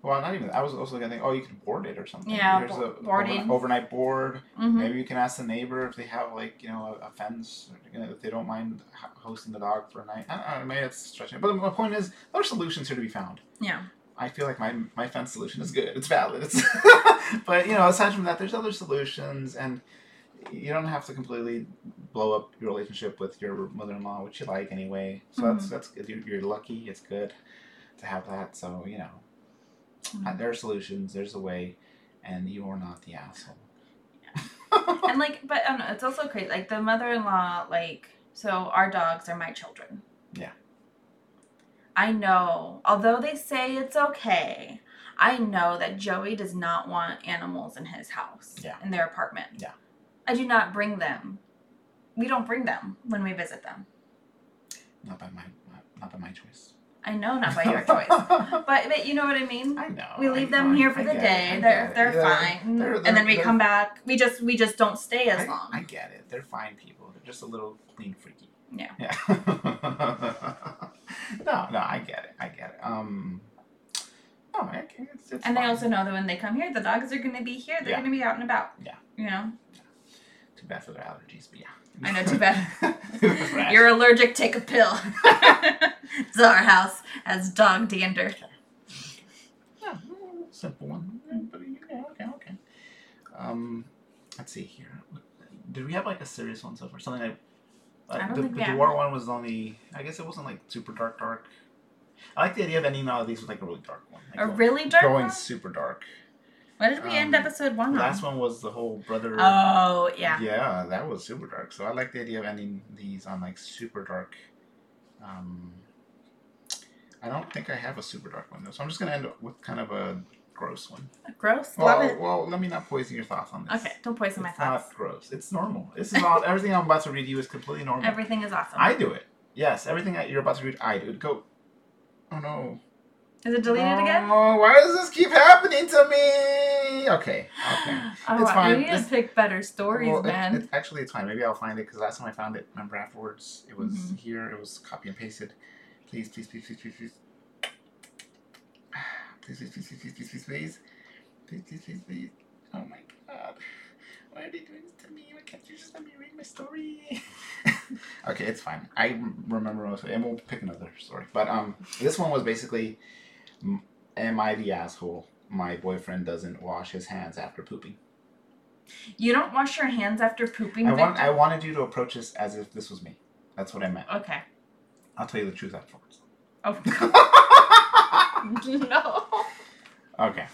Well, not even. I was also gonna think, oh, you can board it or something. Yeah, There's bo- a boarding. overnight, overnight board. hmm Maybe you can ask the neighbor if they have like you know a, a fence, you know, if they don't mind hosting the dog for a night. I don't know. Maybe it's stretching. it. But my point is, there are solutions here to be found. Yeah. I feel like my my fence solution is good. It's valid. It's but you know, aside from that, there's other solutions, and you don't have to completely blow up your relationship with your mother-in-law, which you like anyway. So that's that's good. You're, you're lucky. It's good to have that. So you know, uh, there are solutions. There's a way, and you are not the asshole. and like, but I don't know, it's also crazy. Like the mother-in-law, like, so our dogs are my children. Yeah. I know, although they say it's okay, I know that Joey does not want animals in his house, Yeah. in their apartment. Yeah. I do not bring them. We don't bring them when we visit them. Not by my not by my choice. I know, not by your choice. But, but you know what I mean. I know. We leave know, them I- here for I the get it, day. They're they're Yeah, fine, they're- and then we come back. We just we just don't stay as I, long. I get it. They're fine people. They're just a little clean freaky. Yeah. Yeah. no, no, I get it. I get it. Um. No, I it's, it's and they also know that when they come here, the dogs are going to be here. They're Yeah. going to be out and about. Yeah. You know. Too bad for their allergies, but yeah. I know. Too bad. You're allergic. Take a pill. it's our house has dog dander. Yeah, mm, simple one. But yeah, okay, okay. Um, let's see here. Did we have like a serious one so far? Something like. I don't the, think the. One was only. I guess it wasn't like super dark, dark. I like the idea of ending all of these with like a really dark one. Like A going- really dark Going one? super dark. What did we end um, episode one The on? last one was the whole brother. Oh yeah. Yeah, that was super dark. So I like the idea of ending these on like super dark. Um, I don't think I have a super dark one though, so I'm just gonna end up with kind of a gross one. Gross. Well, Love it. well, let me not poison your thoughts on this. Okay, don't poison my it's thoughts. not gross. It's normal. This is all. everything I'm about to read you is completely normal. Everything is awesome. I do it. Yes, everything that you're about to read, I do. Go. Oh no. Is it deleted again? Oh, why does this keep happening to me? Okay. Okay. Oh, It's fine. We need to pick better stories, Well, man. it- actually, it's fine. Maybe I'll find it because last time I found it, remember afterwards, it was Mhm. here. It was copy and pasted. Please, please, please, please, please, please. Please, please, please, please, please, please, please, please. Please, please. Oh my god. Why are they doing this to me? Why can't you just let me read my story? okay, it's fine. I remember most and we'll pick another story. But um, this one was basically, am I the asshole? My boyfriend doesn't wash his hands after pooping. You don't wash your hands after pooping, I want I wanted you to approach this as if this was me. That's what I meant. Okay. I'll tell you the truth afterwards. Oh no. okay.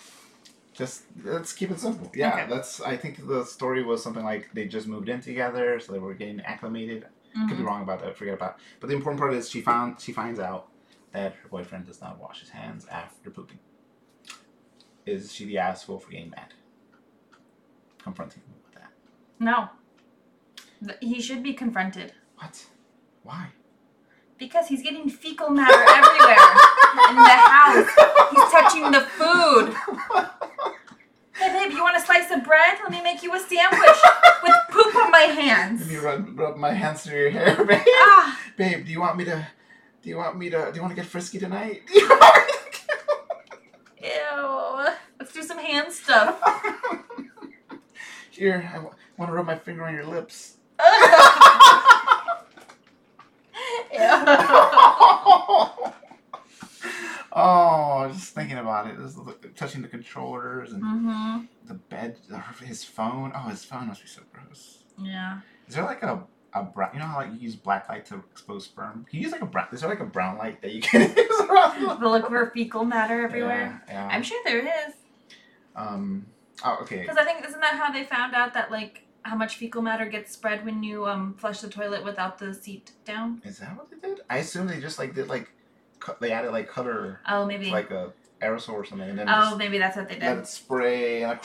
Just let's keep it simple. Yeah, Okay. that's I think the story was something like they just moved in together, so they were getting acclimated. Could be Mhm. wrong about that, forget about it. But the important part is she found she finds out that her boyfriend does not wash his hands after pooping. Is she the asshole for getting mad? Confronting him with that. No. He should be confronted What? Why? because he's getting fecal matter everywhere in the house. He's touching the food. Hey, babe, you want a slice of bread? Let me make you a sandwich with poop on my hands. Let me rub, rub my hands through your hair, babe. Ah, Babe, do you want me to? Do you want me to? Do you want to get frisky tonight? Do you want me to ew. Let's do some hand stuff. Here, I w- want to rub my finger on your lips. oh, it, just look- touching the controllers and hmm the bed, his phone. Oh, his phone must be so gross. Yeah. Is there like a a brown? You know how like you use black light to expose sperm? Can you use like a brown? Is there like a brown light that you can use around? the- look for fecal matter everywhere. Yeah. yeah. I'm sure there is. Um. Oh, okay. Because I think isn't that how they found out that like how much fecal matter gets spread when you um flush the toilet without the seat down? Is that what they did? I assume they just like did like, co- they added like color, Oh, maybe. like a aerosol or something, and then oh, maybe that's what they let did. it spray. And, like,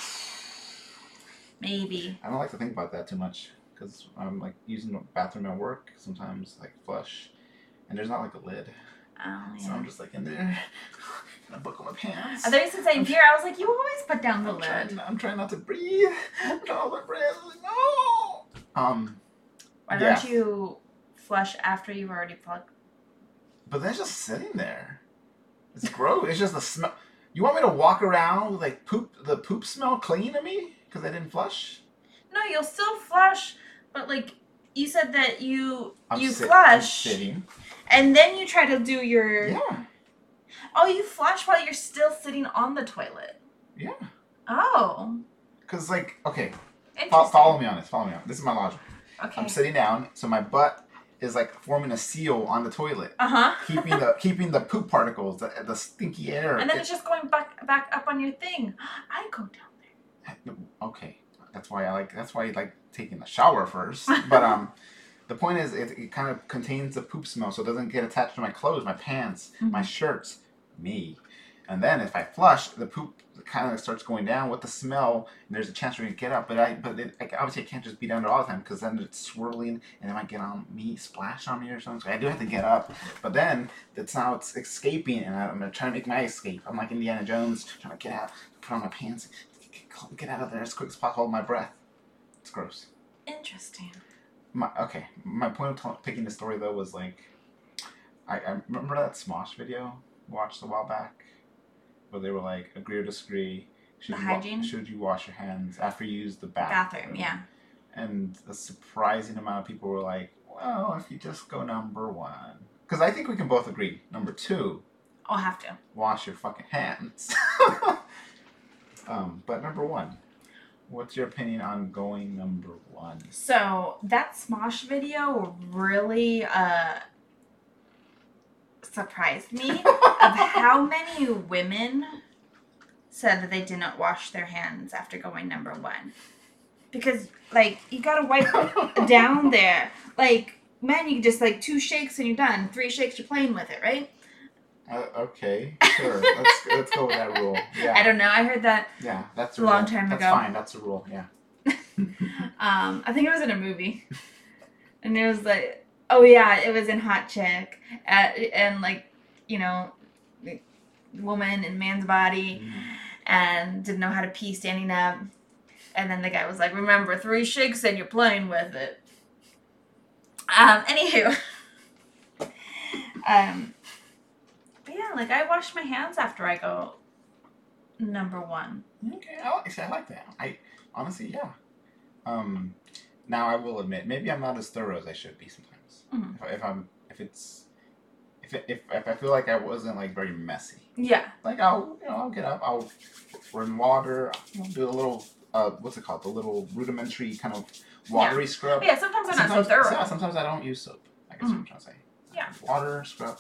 Maybe. I don't like to think about that too much because I'm like using the bathroom at work sometimes, like flush, and there's not like a lid, Oh so. I'm just like in there, gonna buckle my pants. I you said saying here. I was like, you always put down the I'm trying, lid. I'm trying not to breathe. No, my breath. No. Um, Why yeah. don't you flush after you've already plugged? but that's just sitting there. It's gross. it's just the smell. You want me to walk around with like poop, the poop smell clinging to me because I didn't flush? No, you'll still flush, but like you said that you I'm you sit- I'm flush sitting. and then you try to do your Yeah, oh you flush while you're still sitting on the toilet. yeah. Oh, Because like, okay, interesting. fo- follow me on this. Follow me on. This is my logic. Okay. I'm sitting down, so my butt is like forming a seal on the toilet, Uh huh. keeping the keeping the poop particles, the, the stinky air. And then it- it's just going back back up on your thing. I go down there. okay that's why i like that's why i like taking a shower first but um the point is it, it kind of contains the poop smell so it doesn't get attached to my clothes my pants my Mhm. shirts me And then if I flush, the poop kind of starts going down with the smell, and there's a chance for me to get up. But I, but it, like, obviously I can't just be down there all the time because then it's swirling and it might get on me, splash on me or something. So I do have to get up. But then it's now it's escaping, and I'm gonna try to make my escape. I'm like Indiana Jones, trying to get out, put on my pants, get out of there as quick as possible. Hold my breath. It's gross. Interesting. My okay. My point of t- picking the story though was like, I, I remember that Smosh video watched a while back, where they were like agree or disagree. Should The you wa- should you wash your hands after you use the bathroom? Bathroom, yeah. And a surprising amount of people were like, well, if you just go number one, because I think we can both agree. Number two, I'll have to. wash your fucking hands. um, but number one, what's your opinion on going number one? So that Smosh video really uh surprised me of how many women said that they didn't wash their hands after going number one. Because like you gotta wipe down there. Like man, you just like two shakes and you're done. Three shakes, you're playing with it, right? Uh, okay, sure. let's let's go with that rule. Yeah, I don't know. I heard that. yeah, that's a long rule. time that's ago. That's fine. That's a rule. Yeah. Um, I think it was in a movie, and it was like, oh yeah, it was in Hot Chick, at, and like, you know, woman in man's body, and didn't know how to pee standing up, and then the guy was like, remember, three shakes and you're playing with it. Um, anywho, um, but yeah, like I wash my hands after I go number one. Okay, I like, I like that. I honestly, yeah. Um, now I will admit, maybe I'm not as thorough as I should be sometimes. Mhm. If, if I'm, if it's, if, if if I feel like I wasn't like very messy, Yeah. like I'll you know I'll get up, I'll run water, I'll do a little uh what's it called, the little rudimentary kind of watery scrub. Yeah, sometimes I'm not so sometimes, thorough. yeah, sometimes I don't use soap. I guess what I'm trying to say. Yeah. Water scrub.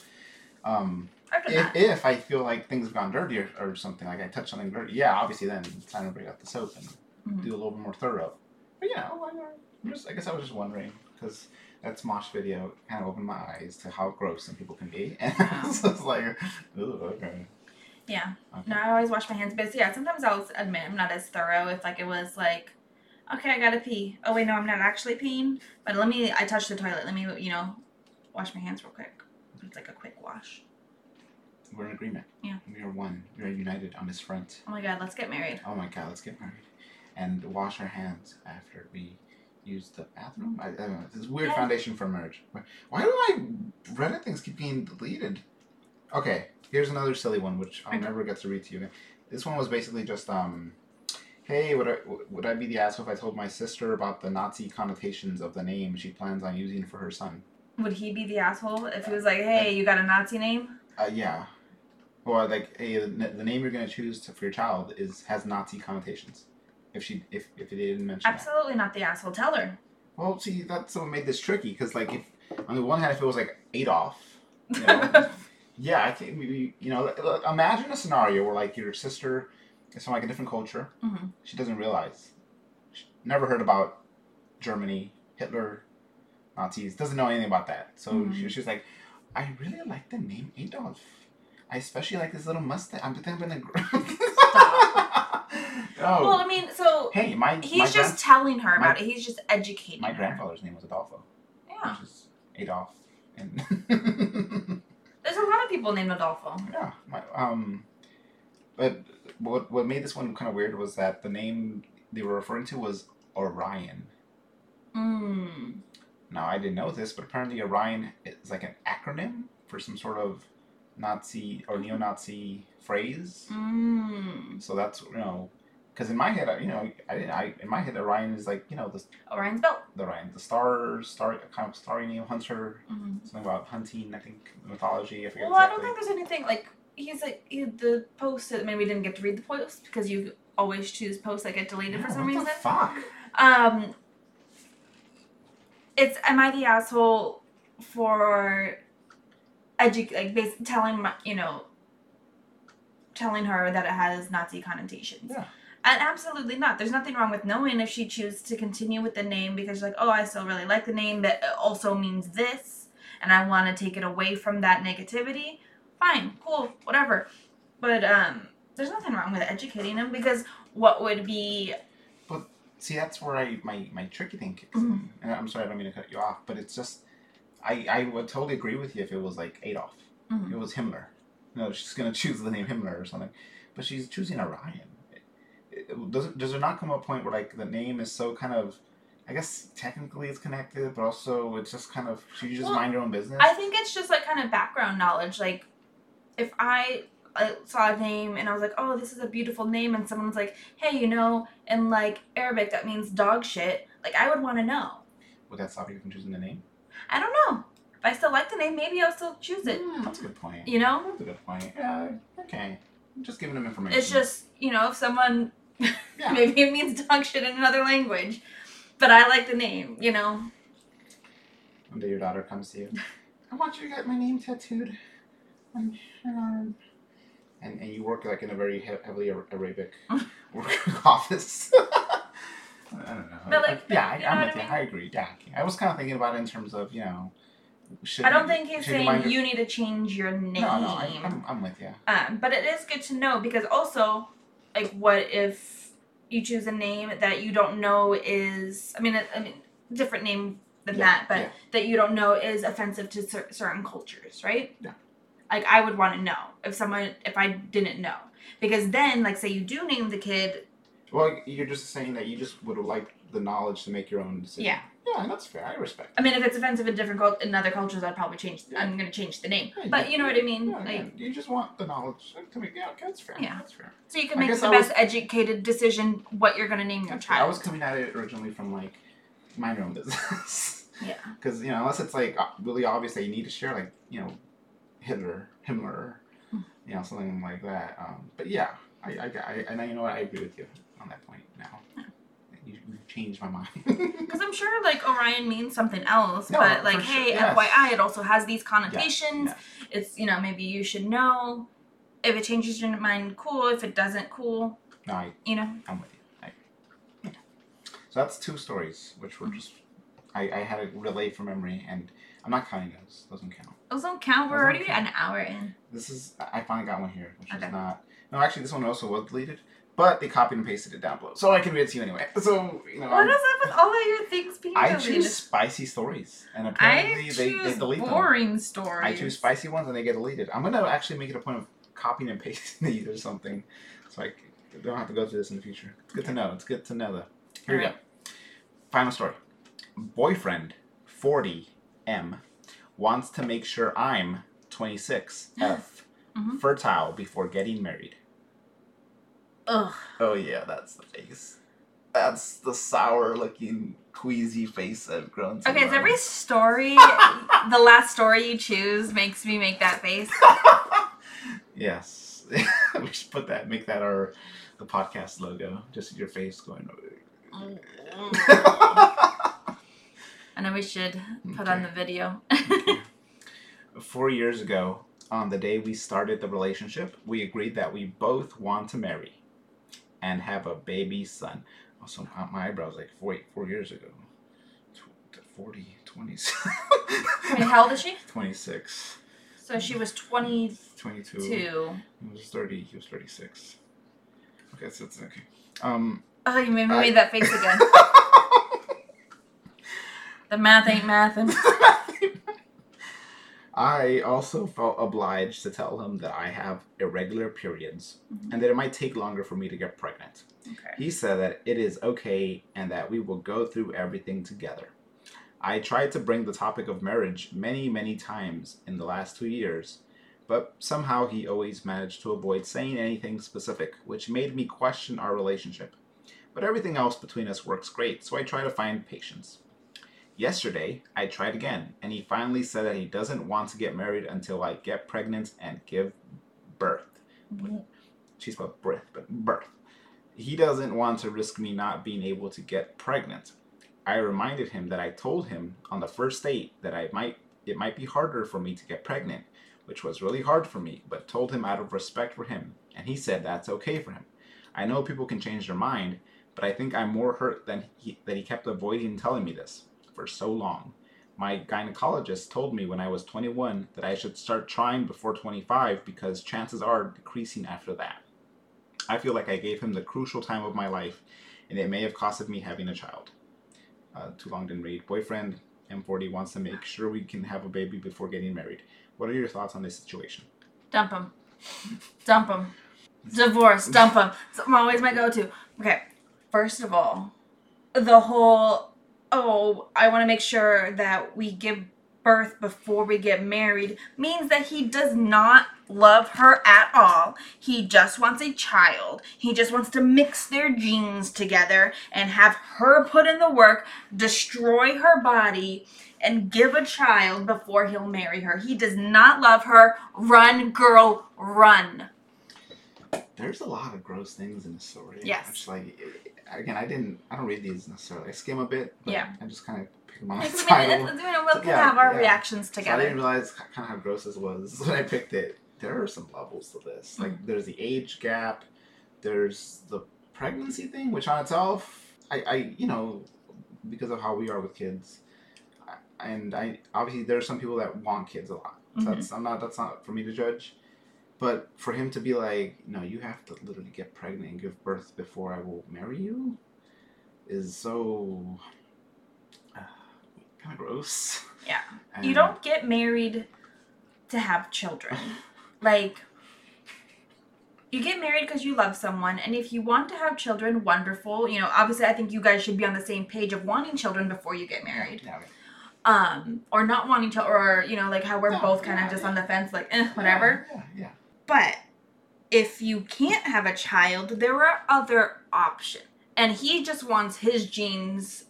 Um, if, if I feel like things have gone dirty or, or something, like I touched something dirty, yeah, obviously then it's time to bring out the soap and Mhm. do a little bit more thorough. But you know, I, I'm just, I guess I was just wondering because that Smosh video kind of opened my eyes to how gross some people can be, and Wow. so it's like, ooh, okay. Yeah. okay. No, I always wash my hands, but yeah, sometimes I'll admit I'm not as thorough if like it was like, okay, I gotta pee. Oh wait, no, I'm not actually peeing, but let me. I touched the toilet. Let me, you know, wash my hands real quick. It's like a quick wash. We're in agreement. Yeah. We are one. We are united on this front. Oh my god, let's get married. Oh my god, let's get married. And wash our hands after we use the bathroom. I, I don't know. This a weird Yeah. foundation for marriage. Why- Why do I Reddit things keep being deleted? Okay, here's another silly one which I'll never get to read to you again. This one was basically just um Hey, would I would I be the asshole if I told my sister about the Nazi connotations of the name she plans on using for her son? Would he be the asshole if he was like, hey, you got a Nazi name? Uh, yeah. Or like, hey, the, the name you're gonna choose to, for your child is has Nazi connotations. If she if if it didn't mention that. Absolutely not the asshole. Tell her. Well, see, that's what made this tricky because, like, if on the one hand, if it was like Adolf, you know, yeah, I think maybe you know, imagine a scenario where like your sister is from like a different culture. Mhm. She doesn't realize, she never heard about Germany, Hitler, Nazis, doesn't know anything about that. So Mhm. she, she's like, I really like the name Adolf. I especially like this little mustache. I'm think I'm gonna. Oh, Well, I mean, so hey, my he's my just telling her my- about it. He's just educating my her. grandfather's name was Adolfo. Yeah. which is Adolf. And There's a lot of people named Adolfo. yeah, my, um, but what what made this one kind of weird was that the name they were referring to was Orion. Mm. Now I didn't know this, but apparently Orion is like an acronym for some sort of Nazi or neo-Nazi phrase. Mm. So that's you know, because in my head, I- you know, I didn't. I in my head, Orion is like you know the Orion's belt. the Orion, the star, star kind of starry name hunter. hmm Something about hunting, I think mythology. I forget Well, I don't think there's anything like he's like he, the post. I mean, we didn't get to read the post because you always choose posts that get deleted for Yeah, some what reason. The fuck. Um, it's am I the asshole for edu like bas- telling my you know telling her that it has Nazi connotations? Yeah. And absolutely not. There's nothing wrong with knowing if she chooses to continue with the name because like, oh, I still really like the name, but it also means this, and I want to take it away from that negativity. Fine, cool, whatever. But um, there's nothing wrong with educating them because what would be but See, that's where I my my tricky thing kicks Mhm. in. And I'm sorry, I don't mean to cut you off, but it's just I I would totally agree with you if it was like Adolf. Mhm. It was Himmler. No, she's gonna choose the name Himmler or something, but she's choosing Orion. It, does it, does there not come a point where like the name is so kind of I guess technically it's connected, but also it's just kind of should you just Well, mind your own business? I think it's just like kind of background knowledge. Like, if I, I saw a name and I was like, "Oh, this is a beautiful name," and someone's like, "Hey, you know, in like Arabic that means dog shit," like I would want to know. Would that stop you from choosing the name? I don't know. If I still like the name, maybe I'll still choose it. Mm, that's a good point. You know, That's a good point. Yeah, okay. I'm just giving them information. it's just you know, if someone Yeah. maybe it means dog shit in another language, but I like the name. You know. One day your daughter comes to you. I want you to get my name tattooed. on your arm." And, and you work like in a very heavily Arabic work office. I don't know. But, like, yeah, I, know I'm with I you. I agree. Yeah, I was kind of thinking about it in terms of you know. Should I don't you- think he's should saying mind- you need to change your name. No, no, I, I'm, I'm with you. Um, but it is good to know because also, like, what if you choose a name that you don't know is? I mean, I mean, different name than Yeah, that, but yeah. that you don't know is offensive to cer- certain cultures, right? Yeah. Like, I would want to know if someone if I didn't know because then, like, say you do name the kid, Well, you're just saying that you just would have liked the knowledge to make your own decision. Yeah. Yeah, that's fair. I respect. I mean, if it's offensive in different cult in other cultures, I'd probably change. I'm gonna change the name, Yeah, but you know what I mean. Yeah, like, yeah, you just want the knowledge to make. Yeah, okay, that's fair. Yeah. that's fair. so you can make the I was- best educated decision what you're gonna name your child. I was coming at it originally from like mind your own business. Yeah. Because you know, unless it's like really obvious that you need to share, like you know, Hitler, Himmler, Hmm. you know, something like that. Um, but yeah, I, I, I, and I, you know what, I agree with you on that point now. You, you've changed my mind. Because I'm sure like Orion means something else, No, but like, sure, hey, yes. FYI, it also has these connotations. yes. It's you know maybe you should know. If it changes your mind, cool. If it doesn't, cool. no, I, You know. I'm with you. I, yeah. So that's two stories, which were mm-hmm. just I, I had to relay from memory, and I'm not counting those. Those don't count. Those don't count. We're already count. an hour in. This is I finally got one here, which Okay. is not. No, actually, this one also was deleted, but they copied and pasted it down below, so I can read it to you anyway. So you know, What is up with all of your things being I deleted? choose spicy stories, and I apparently they, choose they delete them. boring stories. I choose spicy ones, and they get deleted. I'm gonna actually make it a point of copying and pasting these or something, so I don't have to go through this in the future. It's good to know. It's good to know though. Here we go. Final story. Boyfriend, 40 M, wants to make sure I'm 26 F, Mhm. fertile before getting married. Ugh. Oh yeah, that's the face. That's the sour looking queasy face I've grown to Okay, love. every story, the last story you choose makes me make that face. Yes. we should put that make that our the podcast logo. Just your face going I know we should put on the video. Four years ago, on the day we started the relationship, we agreed that we both want to marry and have a baby son. Also, my- my eyebrows like four, four years ago. Tw- 40, 20, Wait, how old is she? 26, So she was 22. 22. He was 30, he was 36. Okay, so it's okay. Um, Oh, you made me I- that face again. The math ain't mathin'. I also felt obliged to tell him that I have irregular periods Mhm. and that it might take longer for me to get pregnant. Okay. He said that it is okay and that we will go through everything together. I tried to bring the topic of marriage many, many times in the last two years, but somehow he always managed to avoid saying anything specific, which made me question our relationship. But everything else between us works great, so I try to find patience. Yesterday, I tried again, and he finally said that he doesn't want to get married until I get pregnant and give birth. Mm-hmm. She spelled birth, but birth. He doesn't want to risk me not being able to get pregnant. I reminded him that I told him on the first date that I might it might be harder for me to get pregnant, which was really hard for me, but told him out of respect for him, and he said that's okay for him. I know people can change their mind, but I think I'm more hurt than he, that he kept avoiding telling me this for so long. My gynecologist told me when I was 21 that I should start trying before 25 because chances are decreasing after that. I feel like I gave him the crucial time of my life, and it may have costed me having a child. Uh, too long didn't read. Boyfriend M40 wants to make sure we can have a baby before getting married. What are your thoughts on this situation? Dump him. Dump him. Divorce. Dump him. It's always my go-to. Okay. First of all, the whole oh, I want to make sure that we give birth before we get married means that he does not love her at all. He just wants a child. He just wants to mix their genes together and have her put in the work, destroy her body, and give a child before he'll marry her. He does not love her. Run, girl, run. There's a lot of gross things in the story. Yes. It's like, again, I didn't, I don't read these necessarily. I skim a bit, but Yeah. I just kind of pick them on the I title. mean, it's- you know, we'll So, yeah, have our yeah. reactions So I didn't realize kind of how gross this was when I picked it. There are some levels to this. Like Mm. there's the age gap, there's the pregnancy thing, which on itself, I, I you know, because of how we are with kids, I, and I obviously there are some people that want kids a lot. So Mhm. That's I'm not that's not for me to judge. But for him to be like, no, you have to literally get pregnant and give birth before I will marry you, is so uh, kind of gross. Yeah. And- You don't get married to have children. Like, you get married because you love someone, and if you want to have children, wonderful. You know, obviously, I think you guys should be on the same page of wanting children before you get married. Yeah, okay. Um, or not wanting to, or you know, like how we're No, both kind yeah, of just yeah. on the fence, like, eh, whatever. Yeah, yeah. But if you can't have a child, there are other options. And he just wants his genes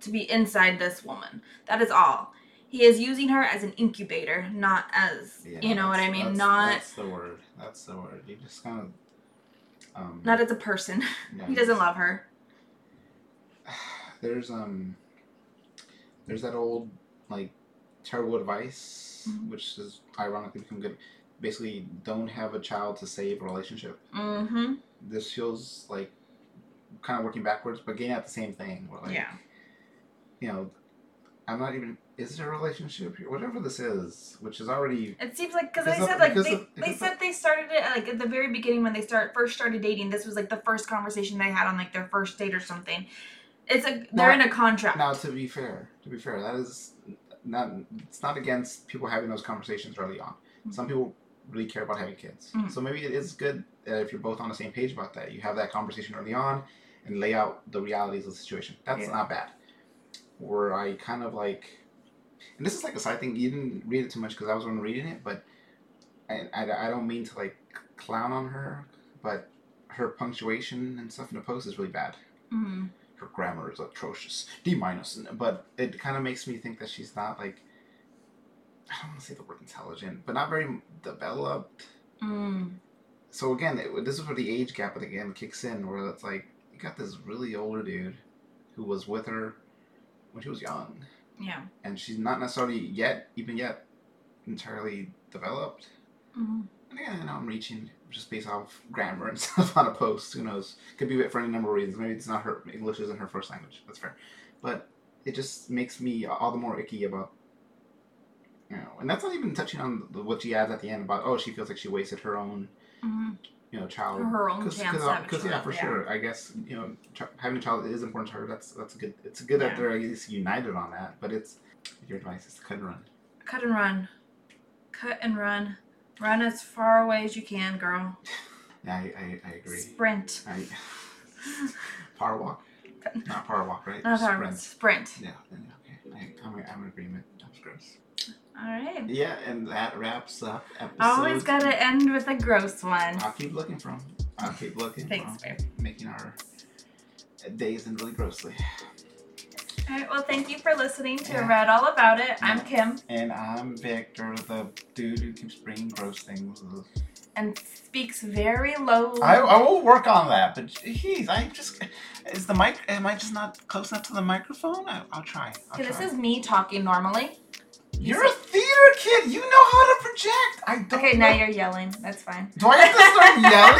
to be inside this woman. That is all. He is using her as an incubator, not as yeah you know what I mean, that's- not That's the word. That's the word. You just kind of. Um, not as a person. he doesn't love her. There's um. There's that old like terrible advice, Mhm. which is ironically become good. Basically, don't have a child to save a relationship. Mm-hmm. This feels like kind of working backwards, but getting at the same thing. Like, yeah. you know, I'm not even. Is there a relationship here? Whatever this is, which is already It seems like because they said like they, of- they said they started it like at the very beginning when they start first started dating. This was like the first conversation they had on like their first date or something. It's a they're Now- in a contract. Now, to be fair, to be fair, that is not. It's not against people having those conversations early on. Mhm. Some people really care about having kids, Mhm. so maybe it is good that if you're both on the same page about that, you have that conversation early on and lay out the realities of the situation. That's Yeah. not bad. Where I kind of like, and this is like a side thing. You didn't read it too much because I was on reading it, but I, I, I don't mean to like clown on her, but her punctuation and stuff in the post is really bad Mhm. her grammar is atrocious. D minus. But it kind of makes me think that she's not like I don't want to say the word intelligent, but not very developed. Mm. So again, it, this is where the age gap again kicks in, where it's like you got this really older dude who was with her when she was young, Yeah. and she's not necessarily yet, even yet, entirely developed. Mhm. And again, I know I'm reaching just based off grammar and stuff on a post. Who knows? Could be for any number of reasons. Maybe it's not her English isn't her first language. That's fair. But it just makes me all the more icky about you know, and that's not even touching on the, what she adds at the end about oh she feels like she wasted her own Mhm. you know child Her own Cause, chance cause, to have a cause, yeah for yeah. sure I guess you know ch- having a child is important to her that's that's a good it's good Yeah. that they're at least united on that but it's your advice is to cut and run Cut and run. Cut and run. Run as far away as you can, girl. yeah I, I, I agree Sprint. I, power walk not power walk right Not Sprint. Sprint. Yeah, then, okay. I, I'm, I'm in agreement. That was gross. All right. Yeah, and that wraps up episode. Always gotta end with a gross one. I'll keep looking from. I'll keep looking. Thanks, babe. Making our days end really grossly. All right. Well, thank you for listening to Yeah. Read All About It. I'm Kim, And I'm Victor, the dude who keeps bringing gross things. and speaks very low. I, I will work on that, but geez, I just is the mic. Am I just not close enough to the microphone? I, I'll try. I'll Okay, this is me talking normally. You're a theater kid. You know how to project. I don't. Okay, know. now you're yelling. That's fine. Do I have to start yelling?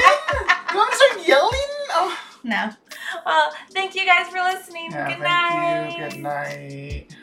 Do I have to start yelling? Oh. No. Well, thank you guys for listening. Yeah, Good night. thank you. Good night.